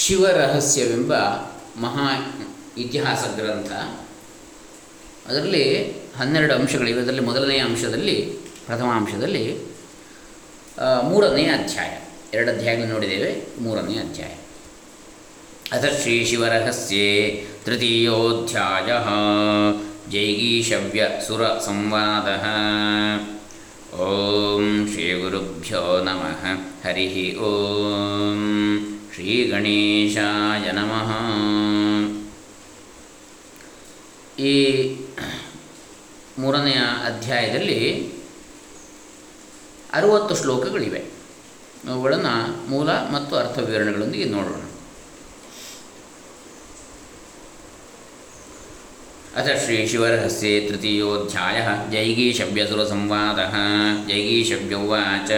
ಶಿವರಹಸ್ಯವೆಂಬ ಮಹಾ ಇತಿಹಾಸ ಗ್ರಂಥ. ಅದರಲ್ಲಿ ಹನ್ನೆರಡು ಅಂಶಗಳಿವೆ. ಅದರಲ್ಲಿ ಮೊದಲನೆಯ ಅಂಶದಲ್ಲಿ, ಪ್ರಥಮ ಅಂಶದಲ್ಲಿ ಮೂರನೆಯ ಮೂರನೇ ಅಧ್ಯಾಯ. ಎರಡು ಅಧ್ಯಾಯಗಳು ನೋಡಿದ್ದೇವೆ ಮೂರನೇ ಅಧ್ಯಾಯ. ಅಥ ಶ್ರೀ ಶಿವರಹಸ್ಯೆ ತೃತೀಯೋಧ್ಯಾಯ. ಜೈಗೀಷವ್ಯ ಸುರ ಸಂವಾದ. ಓಂ ಶ್ರೀ ಗುರುಭ್ಯೋ ನಮಃ. ಹರಿ ಓಂ. ಶ್ರೀ ಗಣೇಶಾಯ ನಮಃ. ಈ ಮೂರನೆಯ ಅಧ್ಯಾಯದಲ್ಲಿ ಅರುವತ್ತು ಶ್ಲೋಕಗಳಿವೆ. ಅವುಗಳನ್ನು ಮೂಲ ಮತ್ತು ಅರ್ಥ ವಿವರಣೆಗಳೊಂದಿಗೆ ನೋಡೋಣ. ಅಥ ಶ್ರೀ ಶಿವರಹಸ್ಯೆ ತೃತೀಯೋಧ್ಯಾಯ. ಜೈಗೀಷವ್ಯಸುರ ಸಂವಾದ ಜೈಗೀಷವ್ಯ ಉವಾಚ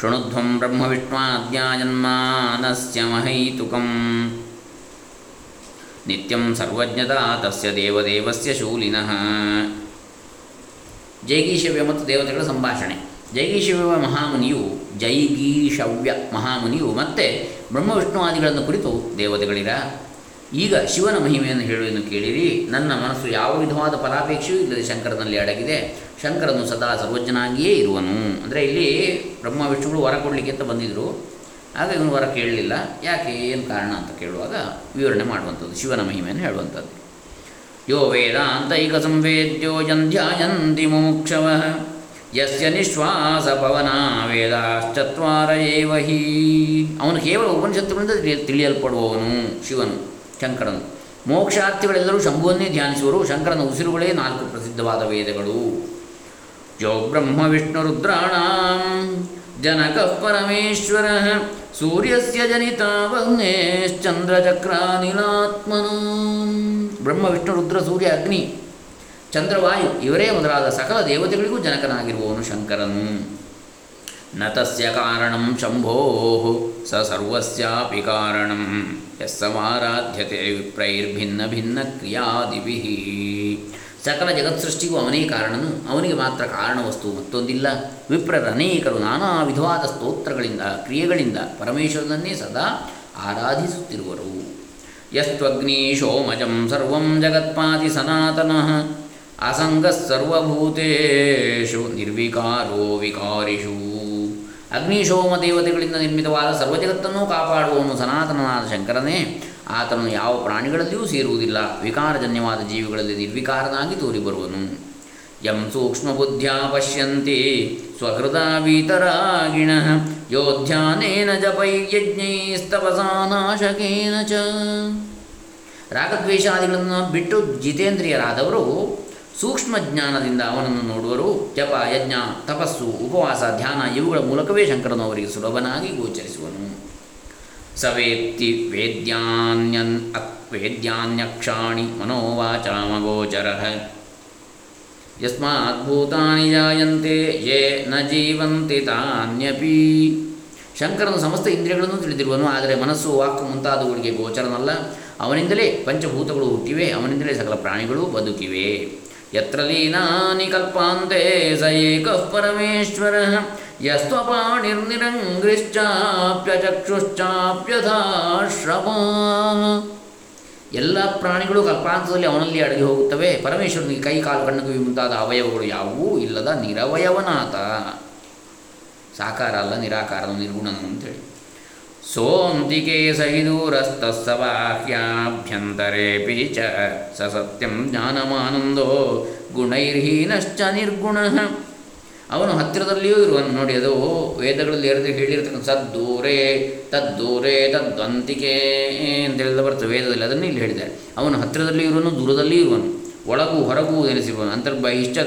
ಶೃಣುಧ್ವಂ ಬ್ರಹ್ಮವಿಷ್ಣಾದ್ಯಾಜನ್ಮಾನಸ್ಯ ಮಹೈತುಕಂ. ನಿತ್ಯಂ ಸರ್ವಜ್ಞತಾ ತಸ್ಯ ದೇವದೇವಸ್ಯ ಶೂಲಿನಃ. ಜೈಗೀಶವ್ಯ ಮತ್ತು ದೇವತೆಗಳ ಸಂಭಾಷಣೆ. ಜೈಗೀಶವ್ಯ ಮಹಾಮುನಿಯು ಜೈಗೀಶವ್ಯ ಮಹಾಮುನಿಯು ಮತ್ತೆ ಬ್ರಹ್ಮವಿಷ್ಣುವಾದಿಗಳನ್ನು ಕುರಿತು ದೇವತೆಗಳಿರ? ಈಗ ಶಿವನ ಮಹಿಮೆಯನ್ನು ಹೇಳುವುದನ್ನು ಕೇಳಿರಿ. ನನ್ನ ಮನಸ್ಸು ಯಾವ ವಿಧವಾದ ಫಲಾಪೇಕ್ಷೆಯೂ ಇಲ್ಲದೆ ಶಂಕರನಲ್ಲಿ ಅಡಗಿದೆ. ಶಂಕರನು ಸದಾ ಸರ್ವಜ್ಞನಾಗಿಯೇ ಇರುವನು. ಅಂದರೆ ಇಲ್ಲಿ ಬ್ರಹ್ಮ, ವಿಷ್ಣುಗಳು ವರ ಕೊಡಲಿಕ್ಕೆ ಅಂತ ಬಂದಿದ್ದರು ಆಗ ಇವನು ವರ ಕೇಳಲಿಲ್ಲ. ಯಾಕೆ, ಏನು ಕಾರಣ ಅಂತ ಕೇಳುವಾಗ ವಿವರಣೆ ಮಾಡುವಂಥದ್ದು, ಶಿವನ ಮಹಿಮೆಯನ್ನು ಹೇಳುವಂಥದ್ದು. ಯೋ ವೇದಾಂತೈಕ ಸಂವೇದ್ಯೋ ಜಂಧ್ಯಾಯಂತಿ ಮುಮುಕ್ಷವ. ಯಸ್ಯ ನಿಶ್ವಾಸ ಪವನ ವೇದಾಶ್ಚತ್ವಾರ ಏವ ಹಿ ಅವನು ಕೇವಲ ಉಪನಿಷತ್ತುಗಳಿಂದ ತಿಳಿ- ತಿಳಿಯಲ್ಪಡುವವನು ಶಿವನು. ಶಂಕರನು. ಮೋಕ್ಷಾರ್ಥಿಗಳೆಲ್ಲರೂ ಶಂಭುವನ್ನೇ ಧ್ಯಾನಿಸುವರು. ಶಂಕರನ ಉಸಿರುಗಳೇ ನಾಲ್ಕು ಪ್ರಸಿದ್ಧವಾದ ವೇದಗಳು. ಜೋ ಬ್ರಹ್ಮ ವಿಷ್ಣು ರುದ್ರಾಣಾಂ ಜನಕ ಪರಮೇಶ್ವರ ಸೂರ್ಯಸ್ಯ ಜನಿತ ವಹ್ನೇಶ್ಚಂದ್ರಚಕ್ರಾನಿಲಾತ್ಮನ ಬ್ರಹ್ಮ ವಿಷ್ಣು ರುದ್ರ ಸೂರ್ಯ ಅಗ್ನಿ ಚಂದ್ರವಾಯು ಇವರೇ ಮೊದಲಾದ ಸಕಲ ದೇವತೆಗಳಿಗೂ ಜನಕನಾಗಿರುವವನು ಶಂಕರನು. ನ ಕಾರಣಂ ಶಂಭೋ ಸ ಸರ್ವಸ್ಯಾಪಿ ಕಾರಣಂ. ಯಸ್ಸಮಾರಾಧ್ಯತೆ ವಿಪ್ರೈರ್ಭಿನ್ನ ಭಿನ್ನ ಕ್ರಿಯಾದಿಭಿ. ಸಕಲ ಜಗತ್ಸೃಷ್ಟಿಗೂ ಅವನೇ ಕಾರಣನು, ಅವನಿಗೆ ಮಾತ್ರ ಕಾರಣ ವಸ್ತು ಮತ್ತೊಂದಿಲ್ಲ. ವಿಪ್ರರ ಅನೇಕರು ನಾನಾ ವಿಧವಾದ ಸ್ತೋತ್ರಗಳಿಂದ, ಕ್ರಿಯೆಗಳಿಂದ ಪರಮೇಶ್ವರನನ್ನೇ ಸದಾ ಆರಾಧಿಸುತ್ತಿರುವರು. ಯಸ್ತ್ವಗ್ನಿ ಶೋಮಜಂ ಸರ್ವಂ ಜಗತ್ಪಾದಿ ಸನಾತನಃ. ಸರ್ವಭೂತೇಷು, ನಿರ್ವಿಕಾರೋ ವಿಕಾರಿಷು. ಅಗ್ನಿಶೋಮ ದೇವತೆಗಳಿಂದ ನಿರ್ಮಿತವಾದ ಸರ್ವ ಜಗತ್ತನ್ನೂ ಕಾಪಾಡುವವನು ಸನಾತನನಾದ ಶಂಕರನೇ. ಆತನು ಯಾವ ಪ್ರಾಣಿಗಳಲ್ಲಿಯೂ ಸೇರುವುದಿಲ್ಲ. ವಿಕಾರಜನ್ಯವಾದ ಜೀವಿಗಳಲ್ಲಿ ನಿರ್ವಿಕಾರನಾಗಿ ತೋರಿಬರುವನು. ಯಂ ಸೂಕ್ಷ್ಮಬುದ್ಧ್ಯಾ ಪಶ್ಯಂತಿ ಸ್ವಹೃದಾವೀತರಾಗಿಣ ಯೋಧ್ಯಾನೇನ ಜಪೈಯಜ್ಞೈಸ್ತಪಸಾ ನಾಶಕೇನ ಚ. ರಾಗದ್ವೇಷಾದಿಗಳನ್ನು ಬಿಟ್ಟು ಜಿತೇಂದ್ರಿಯರಾದವರು ಸೂಕ್ಷ್ಮ ಜ್ಞಾನದಿಂದ ಅವನನ್ನು ನೋಡುವರು. ಜಪ, ಯಜ್ಞ, ತಪಸ್ಸು, ಉಪವಾಸ, ಧ್ಯಾನ ಇವುಗಳ ಮೂಲಕವೇ ಶಂಕರನು ಅವರಿಗೆ ಸುಲಭನಾಗಿ ಗೋಚರಿಸುವನು. ಸವೇತ್ತಿ ವೇದ್ಯಾನ್ಯನ್ ಅಕ್ ವೇದ್ಯಾನ್ಯಕ್ಷಾಣಿ ಮನೋವಾಚಾಮಗೋಚರ. ಯಸ್ಮಾದ್ಭೂತಾನಿ ಜಾಯಂತೆ, ಯೇ ನ ಜೀವಂತಿ ತಾನ್ಯಪಿ. ಶಂಕರನು ಸಮಸ್ತ ಇಂದ್ರಿಯಗಳನ್ನು ತಿಳಿದಿರುವನು, ಆದರೆ ಮನಸ್ಸು, ವಾಕ್ ಮುಂತಾದವುಗಳಿಗೆ ಗೋಚರನಲ್ಲ. ಅವನಿಂದಲೇ ಪಂಚಭೂತಗಳು ಹುಟ್ಟಿವೆ, ಅವನಿಂದಲೇ ಸಕಲ ಪ್ರಾಣಿಗಳು ಬದುಕಿವೆ. ಯತ್ರ ಲೀನಾನಿ ಕಲ್ಪಾಂತೆ ಸ ಏಕಃ ಪರಮೇಶ್ವರ ಯಸ್ತ್ವಪಾಣಿರ್ನಿರಂಗ್ರಿಶ್ಚಾಪ್ಯಚಕ್ಷುಶ್ಚಾಪ್ಯಥಾಶ್ರಮ ಎಲ್ಲ ಪ್ರಾಣಿಗಳು ಕಲ್ಪಾಂತದಲ್ಲಿ ಅವನಲ್ಲಿ ಅಡಗಿ ಹೋಗುತ್ತವೆ. ಪರಮೇಶ್ವರನಿಗೆ ಕೈ, ಕಾಲು ಕಣ್ಣು ಕಿವಿ ಮುಂತಾದ ಅವಯವಗಳು ಯಾವುವೂ ಇಲ್ಲದ ನಿರವಯವನಾತ ಸಾಕಾರ ಅಲ್ಲ, ನಿರಾಕಾರನು, ನಿರ್ಗುಣನು ಅಂತೇಳಿ. ಸೋಂತಿಕೆ ಬಾಹ್ಯಾಭ್ಯಂತರೇಪಿ ಚ ಸ ಸತ್ಯಂ ಜ್ಞಾನಮಾನಂದೋ ಗುಣೈರ್ಹೀನಶ್ಚ ನಿರ್ಗುಣ ಅವನು ಹತ್ತಿರದಲ್ಲಿಯೂ ಇರುವನು ನೋಡಿ, ಅದು ವೇದಗಳಲ್ಲಿ ಎರಡು ಹೇಳಿರ್ತಕ್ಕಂಥ ಸದ್ದೂರೇ, ತದ್ದೂರೇ, ತದ್ವಂತಿಕೆ ಅಂತೆಲ್ಲ ಬರ್ತದೆ ವೇದದಲ್ಲಿ, ಅದನ್ನು ಇಲ್ಲಿ ಹೇಳಿದ್ದಾರೆ. ಅವನು ಹತ್ತಿರದಲ್ಲಿ ಇರುವನು ದೂರದಲ್ಲಿ ಇರುವನು, ಒಳಗೂ ಹೊರಗೂ ನೆನೆಸಿರುವನು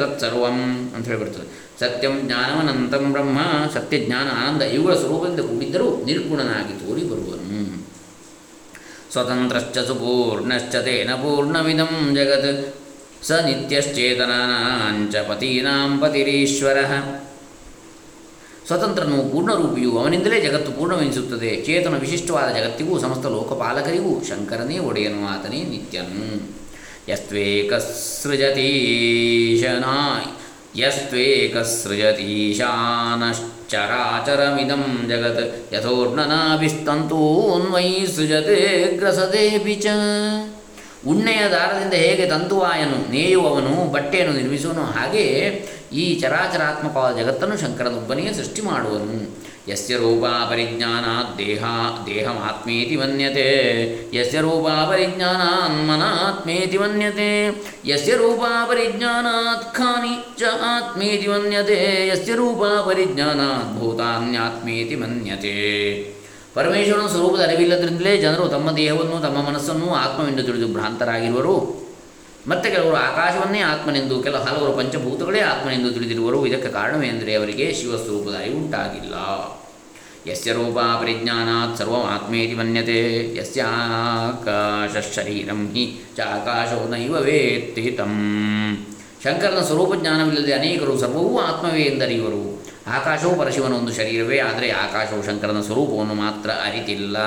ತತ್ ಸರ್ವಂ ಅಂತ ಹೇಳಿ ಬರ್ತದೆ. ಸತ್ಯಂ ಜ್ಞಾನವನಂತಂ ಬ್ರಹ್ಮ, ಸತ್ಯ ಜ್ಞಾನ ಆನಂದ ಇವುಗಳ ಸ್ವರೂಪದಿಂದ ಕೂಡಿದ್ದರೂ ನಿರ್ಗುಣನಾಗಿ ತೋರಿ ಬರುವನು ಸ್ವತಂತ್ರಶ್ಚ ಸುಪೂರ್ಣಶ್ಚ ತೇನ ಪೂರ್ಣವಿದಂ ಜಗತ್, ಸ ನಿತ್ಯಶ್ಚೇತನಾಂಚ ಪತೀನಾಂ ಪತಿರೀಶ್ವರ. ಸ್ವತಂತ್ರನು ಪೂರ್ಣರೂಪಿಯು ಅವನಿಂದಲೇ ಜಗತ್ತು ಪೂರ್ಣವೆನಿಸುತ್ತದೆ. ಚೇತನ ವಿಶಿಷ್ಟವಾದ ಜಗತ್ತಿಗೂ, ಸಮಸ್ತ ಲೋಕಪಾಲಕರಿಗೂ ಶಂಕರನೇ ಒಡೆಯನು ಆತನೇ ನಿತ್ಯನು. ಯಸ್ತ್ವೇಕ ಸೃಜತೀಶನಾಯ್ ಯಸ್ತ್ವೇಕ ಸೃಜತೀಶಾನಶ್ಚ ಚರಾಚರಮಿದಂ ಜಗತ್ ಯಥೋರ್ಣನಾಭಿಸ್ತಂತೂನ್ವೈ ಸೃಜತೆ ಗ್ರಸದೆ ಬಿಚ ಉಣ್ಣೆಯ ದಾರದಿಂದ ಹೇಗೆ ತಂತುವಾಯನು, ನೇಯುವವನು, ಬಟ್ಟೆಯನ್ನು ನಿರ್ಮಿಸುವನು, ಹಾಗೆ ಈ ಚರಾಚರಾತ್ಮಕವಾದ ಜಗತ್ತನ್ನು ಶಂಕರನೊಬ್ಬನಿಗೆ ಸೃಷ್ಟಿ ಮಾಡುವನು. ಯಸ್ಯ ರೂಪಾಪರಿಜ್ಞಾನಾತ್ ದೇಹ ದೇಹಮಾತ್ಮೇತಿ ಮನ್ಯತೆ ಯಸ್ಯ ರೂಪಾಪರಿಜ್ಞಾನಾನ್ ಮನಾತ್ಮೇತಿ ಮನ್ಯತೆ ಯಸ್ಯ ರೂಪಾಪರಿಜ್ಞಾನಾತ್ ಖಾನಿ ಚ ಆತ್ಮೇತಿ ಮನ್ಯತೆ ಯಸ್ಯ ರೂಪಾಪರಿಜ್ಞಾನಾತ್ ಭೂತಾನ್ಯಾತ್ಮೇತಿ ಮನ್ಯತೆ ಪರಮೇಶ್ವರನ ಸ್ವರೂಪದ ಅರಿವಿಲ್ಲದ್ರಿಂದಲೇ ಜನರು ತಮ್ಮ ದೇಹವನ್ನು, ತಮ್ಮ ಮನಸ್ಸನ್ನು, ಆತ್ಮವೆಂದು ತಿಳಿದು ಭ್ರಾಂತರಾಗಿರುವರು. ಮತ್ತು ಕೆಲವರು ಆಕಾಶವನ್ನೇ ಆತ್ಮನೆಂದು ಕೆಲ ಹಲವರು ಪಂಚಭೂತಗಳೇ ಆತ್ಮನೆಂದು ತಿಳಿದಿರುವರು. ಇದಕ್ಕೆ ಕಾರಣವೆಂದರೆ ಅವರಿಗೆ ಶಿವಸ್ವರೂಪದ ಅರಿವು ಉಂಟಾಗಿಲ್ಲ. ಯಸ್ಯ ರೂಪ ಪರಿಜ್ಞಾನಾತ್ ಸರ್ವ ಆತ್ಮೇತಿ ಮನ್ಯತೆ ಯಸ್ಯಾಕಾಶ ಶರೀರಂ ಹಿ ಚ ಆಕಾಶೋ ನೈವ ವೇತ್ತಿ ತಂ ಶಂಕರನ ಸ್ವರೂಪ ಜ್ಞಾನವಿಲ್ಲದೆ ಅನೇಕರು ಸರ್ವವೂ ಆತ್ಮವೇ ಎಂದರಿಯುವರು. ಆಕಾಶವು ಪರಶಿವನ ಒಂದು ಶರೀರವೇ, ಆದರೆ ಆಕಾಶವು ಶಂಕರನ ಸ್ವರೂಪವನ್ನು ಮಾತ್ರ ಅರಿತಿಲ್ಲ.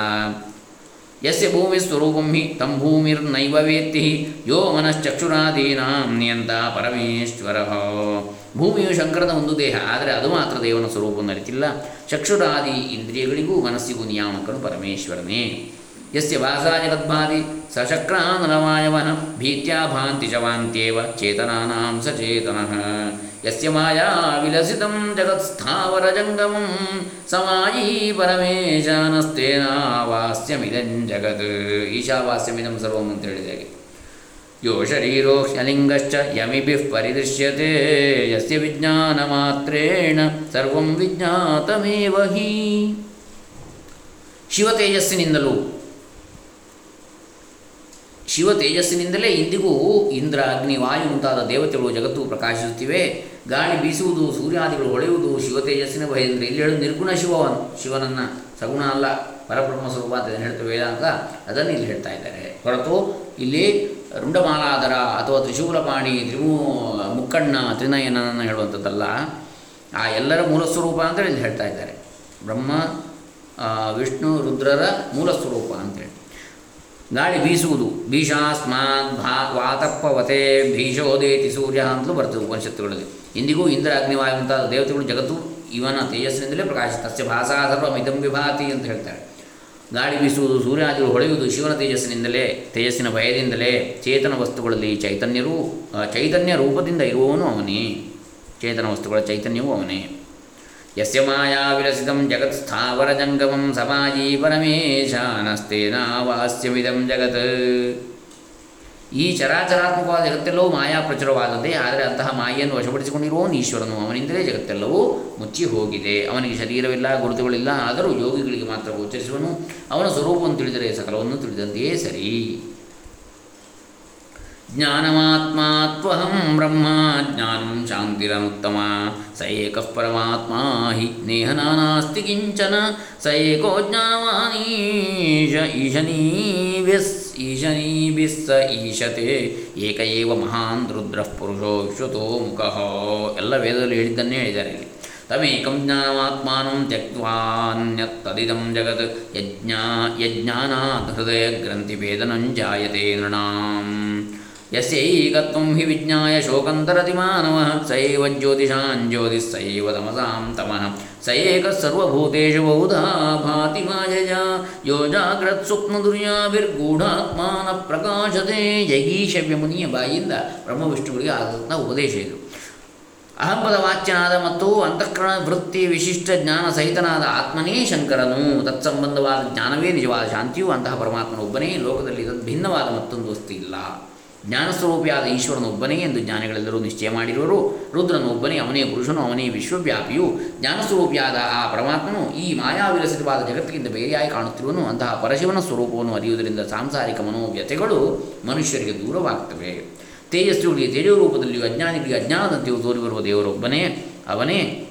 ಯಸ್ಯ ಭೂಮಿ ಸ್ವರೂಪಂ ಹಿ ತಂ ಭೂಮಿರ್ನೈವ ವೇತ್ತಿ ಯೋ ಮನಶ್ಚಕ್ಷುರಾದೀನಾಂ ನಿಯಂತ ಪರಮೇಶ್ವರ ಭೂಮಿಯು ಶಂಕರದ ಒಂದು ದೇಹ, ಆದರೆ ಅದು ಮಾತ್ರ ದೇವನ ಸ್ವರೂಪವನ್ನು ಅರಿತಿಲ್ಲ ಚಕ್ಷುರಾದಿ ಇಂದ್ರಿಯಗಳಿಗೂ ಮನಸ್ಸಿಗೂ ನಿಯಾಮಕನು ಪರಮೇಶ್ವರನೇ. ಯಸ್ಯ ವಾಸಾಜಗದ್ಭಾದಿ ಜಗದ್ಭಾತಿ ಸಶಕ್ರಾನರವಾಯವಃ ಭೀತ್ಯಾ ಭಾಂತಿ ಚವಾಂತ್ಯೇವ ವಾಂತ್ಯೇವ ಚೇತನಾನಾಂ ಸಚೇತನಃ। ಯಸ್ಯ ಮಾಯಾ ವಿಲಸಿತಂ ಜಗತ್ಸ್ಥಾವರ ಜಂಗಮಂ ಸಮಾಯಿ ಪರಮೇಶಾನಸ್ತೇನಾವಾಸ್ಯಮಿದಂ ಜಗತ್ ಈಶಾವಾಸ್ಯಮಿದಂ ಸರ್ವಂ ಅಂತ ಹೇಳಿದಾಗೆ ಯೋ ಶರೀರೋ ಹ್ಯಲಿಂಗಶ್ಚ ಯಮಿಭಿಃ ಪರಿದೃಶ್ಯತೆ ಯಸ್ಯ ವಿಜ್ಞಾನ ಮಾತ್ರೇಣ ಸರ್ವಂ ವಿಜ್ಞಾತಮೇವ ಹಿ ಶಿವ ತೇಜಸ್ಸಿನಿಂದಲೂ ಶಿವ ತೇಜಸ್ಸಿನಿಂದಲೇ ಇಂದಿಗೂ ಇಂದ್ರ, ಅಗ್ನಿ, ವಾಯು ಮುಂತಾದ ದೇವತೆಗಳು ಜಗತ್ತು ಪ್ರಕಾಶಿಸುತ್ತಿವೆ. ಗಾಳಿ ಬೀಸುವುದು, ಸೂರ್ಯಾದಿಗಳು ಹೊಳೆಯುವುದು ಶಿವ ತೇಜಸ್ಸಿನ ಭಯದಿಂದ ಇಲ್ಲಿ ಹೇಳು, ನಿರ್ಗುಣ ಶಿವವನು, ಶಿವನನ್ನು ಸಗುಣ ಅಲ್ಲ, ಪರಬ್ರಹ್ಮ ಸ್ವರೂಪ ಅಂತ ಹೇಳ್ತೇವೆ ವೇದಾಂತ ಅದನ್ನು ಇಲ್ಲಿ ಹೇಳ್ತಾ ಇದ್ದಾರೆ. ಹೊರತು ಇಲ್ಲಿ ರುಂಡಮಾಲಾಧರ ಅಥವಾ ತ್ರಿಶೂಲಪಾಣಿ, ತ್ರಿಮೂ, ಮುಕ್ಕಣ್ಣ ತ್ರಿನಯನನ್ನು ಹೇಳುವಂಥದ್ದಲ್ಲ. ಆ ಎಲ್ಲರ ಮೂಲ ಸ್ವರೂಪ ಅಂತೇಳಿ ಇಲ್ಲಿ ಹೇಳ್ತಾ ಇದ್ದಾರೆ. ಬ್ರಹ್ಮ ವಿಷ್ಣು, ರುದ್ರರ ಮೂಲ ಸ್ವರೂಪ ಅಂತೇಳಿ ಗಾಳಿ ಬೀಸುವುದು. ಭೀಷಾಸ್ಮಾತ್ ಭಾ ವಾತಪ್ಪವತೆ ಭೀಷೋದೇತಿ ಸೂರ್ಯ ಅಂತಲೂ ಬರ್ತದೆ ಉಪನಿಷತ್ತುಗಳಲ್ಲಿ. ಇಂದಿಗೂ ಇಂದ್ರ ಅಗ್ನಿವಾಯು ದೇವತೆಗಳು ಜಗತ್ತು ಇವನ ತೇಜಸ್ಸಿನಿಂದಲೇ ಪ್ರಕಾಶ ತಸ್ಯ ಭಾಸಾ ಸರ್ವ ಮಿದಂ ವಿಭಾತಿ ಅಂತ ಹೇಳ್ತಾರೆ. ಗಾಳಿ ಬೀಸುವುದು ಸೂರ್ಯಾದಿಗಳು ಹೊಳೆಯುವುದು ಶಿವನ ತೇಜಸ್ಸಿನಿಂದಲೇ, ತೇಜಸ್ಸಿನ ಭಯದಿಂದಲೇ, ಚೇತನ ವಸ್ತುಗಳಲ್ಲಿ ಚೈತನ್ಯರು ಚೈತನ್ಯ ರೂಪದಿಂದ ಇರುವವನು ಅವನೇ. ಚೇತನ ವಸ್ತುಗಳ ಚೈತನ್ಯವೂ ಅವನೇ. ಯಸ್ಯ ಮಾಯಾ ಜಗತ್ ಸ್ಥಾವರಜಂಗಮಂ ಸಮಾಜೀ ಪರಮೇಶಾನಸ್ತೇನಾವಾಸ್ಯಮಿದಂ ಜಗತ್ ಈ ಚರಾಚರಾತ್ಮಕವಾದ ಜಗತ್ತೆಲ್ಲವೂ ಮಾಯಾ ಪ್ರಚುರವಾದದ್ದೇ ಆದರೆ ಅಂತಹ ಮಾಯೆಯನ್ನು ವಶಪಡಿಸಿಕೊಂಡಿರುವವನು ಈಶ್ವರನು ಅವನಿಂದಲೇ ಜಗತ್ತೆಲ್ಲವೂ ಮುಚ್ಚಿ ಹೋಗಿದೆ. ಅವನಿಗೆ ಶರೀರವಿಲ್ಲ, ಗುರುತುಗಳಿಲ್ಲ, ಆದರೂ ಯೋಗಿಗಳಿಗೆ ಮಾತ್ರ ಗೋಚರಿಸುವನು. ಅವನ ಸ್ವರೂಪವನ್ನು ತಿಳಿದರೆ ಸಕಲವನ್ನು ತಿಳಿದಂತೆಯೇ ಸರಿ. ಜ್ಞಾನಮಾತ್ಮಾತ್ವಹಂ ಬ್ರಹ್ಮ ಜ್ಞಾನಂ ಶಾಂತಿರನುತ್ತಮ ಸ ಏಕಃ ಪರಮಾತ್ಮ ಹಿ ನೇಹ ನಾನಾಸ್ತಿ ಕಿಂಚನ ಸ ಏಕೋ ಜ್ಞಾನವಾನೀಶ ಈಶನೀಭಿಸ್ ಈಶನೀಭಿಸ್ ಸ ಈಶತೆ ಏಕ ಏವ ಮಹಾನ್ ರುದ್ರಃ ಪುರುಷೋ ವಿಶ್ವತೋ ಮುಖಃ ಎಲ್ಲ ವೇದದಲ್ಲಿ ಹೇಳಿದ್ದನ್ನೇ ಹೇಳಿದ್ದಾರೆ ಇಲ್ಲಿ. ತಮೇಕಂ ಜ್ಞಾನಮಾತ್ಮಾನಂ ತ್ಯಕ್ವಾನ್ಯತ್ತದಿದಂ ಜಗತ್. ಯಜ್ಞಾ ಯಜ್ಞಾನಾತ್ ಹೃದಯ ಗ್ರಂಥಿಭೇದನಂ ಜಾಯತೆ ನೃಣಾಂ ಯಸ್ಯೈಕತ್ವಂ ಹಿ ವಿಜ್ಞಾಯ ಶೋಕಂತರತಿ ಮಾನವ ಸೈವ ಏವ ಜ್ಯೋತಿಷಾಂ ಜ್ಯೋತಿಃ ಸ ಏವ ತಮಸಾಂ ತಮಃ ಸ ಏಕಃ ಸರ್ವಭೂತೇಷು ಬಹುಧಾ ಭಾತಿ ಮಾಯಯ ಯೋ ಜಾಗ್ರತ್ ಸ್ವಪ್ನದುರ್ಯಾಭಿರ್ಗೂಢಾತ್ಮಾನ ಪ್ರಕಾಶತೆ ಜಗೀಶವ್ಯ ಮುನಿಯ ಬಾಯಿಯಿಂದ ಬ್ರಹ್ಮವಿಷ್ಣುಗಳಿಗೆ ಆದಂಥ ಉಪದೇಶ ಇದು ಅಹಂಪದ ವಾಚ್ಯನಾದ ಮತ್ತು ಅಂತಃಕರಣ ವೃತ್ತಿ ವಿಶಿಷ್ಟ ಜ್ಞಾನ ಸಹಿತನಾದ ಆತ್ಮನೇ ಶಂಕರನು ತತ್ಸಂಬಂಧವಾದ ಜ್ಞಾನವೇ ನಿಜವಾದ ಶಾಂತಿಯು ಅಂತಹ ಪರಮಾತ್ಮನೊಬ್ಬನೇ ಲೋಕದಲ್ಲಿ ಭಿನ್ನವಾದ ಮತ್ತೊಂದು ವಸ್ತು ಇಲ್ಲ ಜ್ಞಾನಸ್ವರೂಪಿಯಾದ ಈಶ್ವರನೊಬ್ಬನೇ ಎಂದು ಜ್ಞಾನಿಗಳೆಲ್ಲರೂ ನಿಶ್ಚಯ ಮಾಡಿರುವರು. ರುದ್ರನ ಒಬ್ಬನೇ ಅವನೇ ಪುರುಷನು, ಅವನೇ ವಿಶ್ವವ್ಯಾಪಿಯು. ಜ್ಞಾನಸ್ವರೂಪಿಯಾದ ಆ ಪರಮಾತ್ಮನು ಈ ಮಾಯಾವಿರಸಿತವಾದ ಜಗತ್ತಿಗಿಂತ ಬೇರೆಯಾಗಿ ಕಾಣುತ್ತಿರುವನು. ಅಂತಹ ಪರಶಿವನ ಸ್ವರೂಪವನ್ನು ಅರಿಯುವುದರಿಂದ ಸಾಂಸಾರಿಕ ಮನೋವ್ಯತೆಗಳು ಮನುಷ್ಯರಿಗೆ ದೂರವಾಗ್ತವೆ ತೇಜಸ್ವಿಗಳಿಗೆ ತೇಜೋ ರೂಪದಲ್ಲಿಯೂ ಅಜ್ಞಾನಿಗಳಿಗೆ ಅಜ್ಞಾನದಂತೆಯೂ ತೋರಿಬರುವ ದೇವರೊಬ್ಬನೇ. ಅವನೇ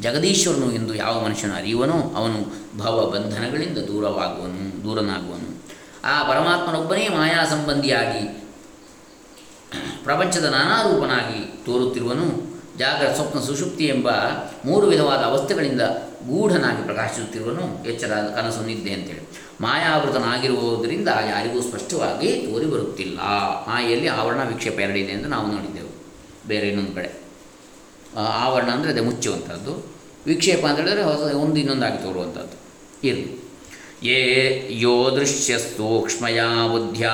ಜಗದೀಶ್ವರನು ಎಂದು ಯಾವ ಮನುಷ್ಯನು ಅರಿಯುವನೋ, ಅವನು ಭವ ಬಂಧನಗಳಿಂದ ದೂರವಾಗುವನು, ದೂರನಾಗುವನು. ಆ ಪರಮಾತ್ಮನೊಬ್ಬನೇ ಮಾಯಾ ಸಂಬಂಧಿಯಾಗಿ ಪ್ರಪಂಚದ ನಾನಾ ರೂಪನಾಗಿ ತೋರುತ್ತಿರುವನು ಜಾಗ್ರ ಸ್ವಪ್ನ ಸುಷುಪ್ತಿ ಎಂಬ ಮೂರು ವಿಧವಾದ ಅವಸ್ಥೆಗಳಿಂದ ಗೂಢನಾಗಿ ಪ್ರಕಾಶಿಸುತ್ತಿರುವನು ಎಚ್ಚರ ಕನಸು ನಿದ್ದೆ ಅಂತೇಳಿ. ಮಾಯಾವೃತನಾಗಿರುವುದರಿಂದ ಯಾರಿಗೂ ಸ್ಪಷ್ಟವಾಗಿ ತೋರಿ ಬರುತ್ತಿಲ್ಲ ಮಾಯೆಯಲ್ಲಿ ಆವರಣ ವಿಕ್ಷೇಪ ಎರಡಿದೆ ಎಂದು ನಾವು ನೋಡಿದ್ದೆವು. ಬೇರೆ ಇನ್ನೊಂದು ಕಡೆ. ಆವರಣ ಅಂದರೆ ಅದೇ ಮುಚ್ಚುವಂಥದ್ದು ವಿಕ್ಷೇಪ ಅಂತ ಹೇಳಿದ್ರೆ ಹೊಸ ಒಂದು ಇನ್ನೊಂದಾಗಿ ತೋರುವಂಥದ್ದು ಇರಲಿ. ಯೇ ಯೋ ದೃಶ್ಯ ಸೂಕ್ಷ್ಮಯಾ ಬುದ್ಧ್ಯ.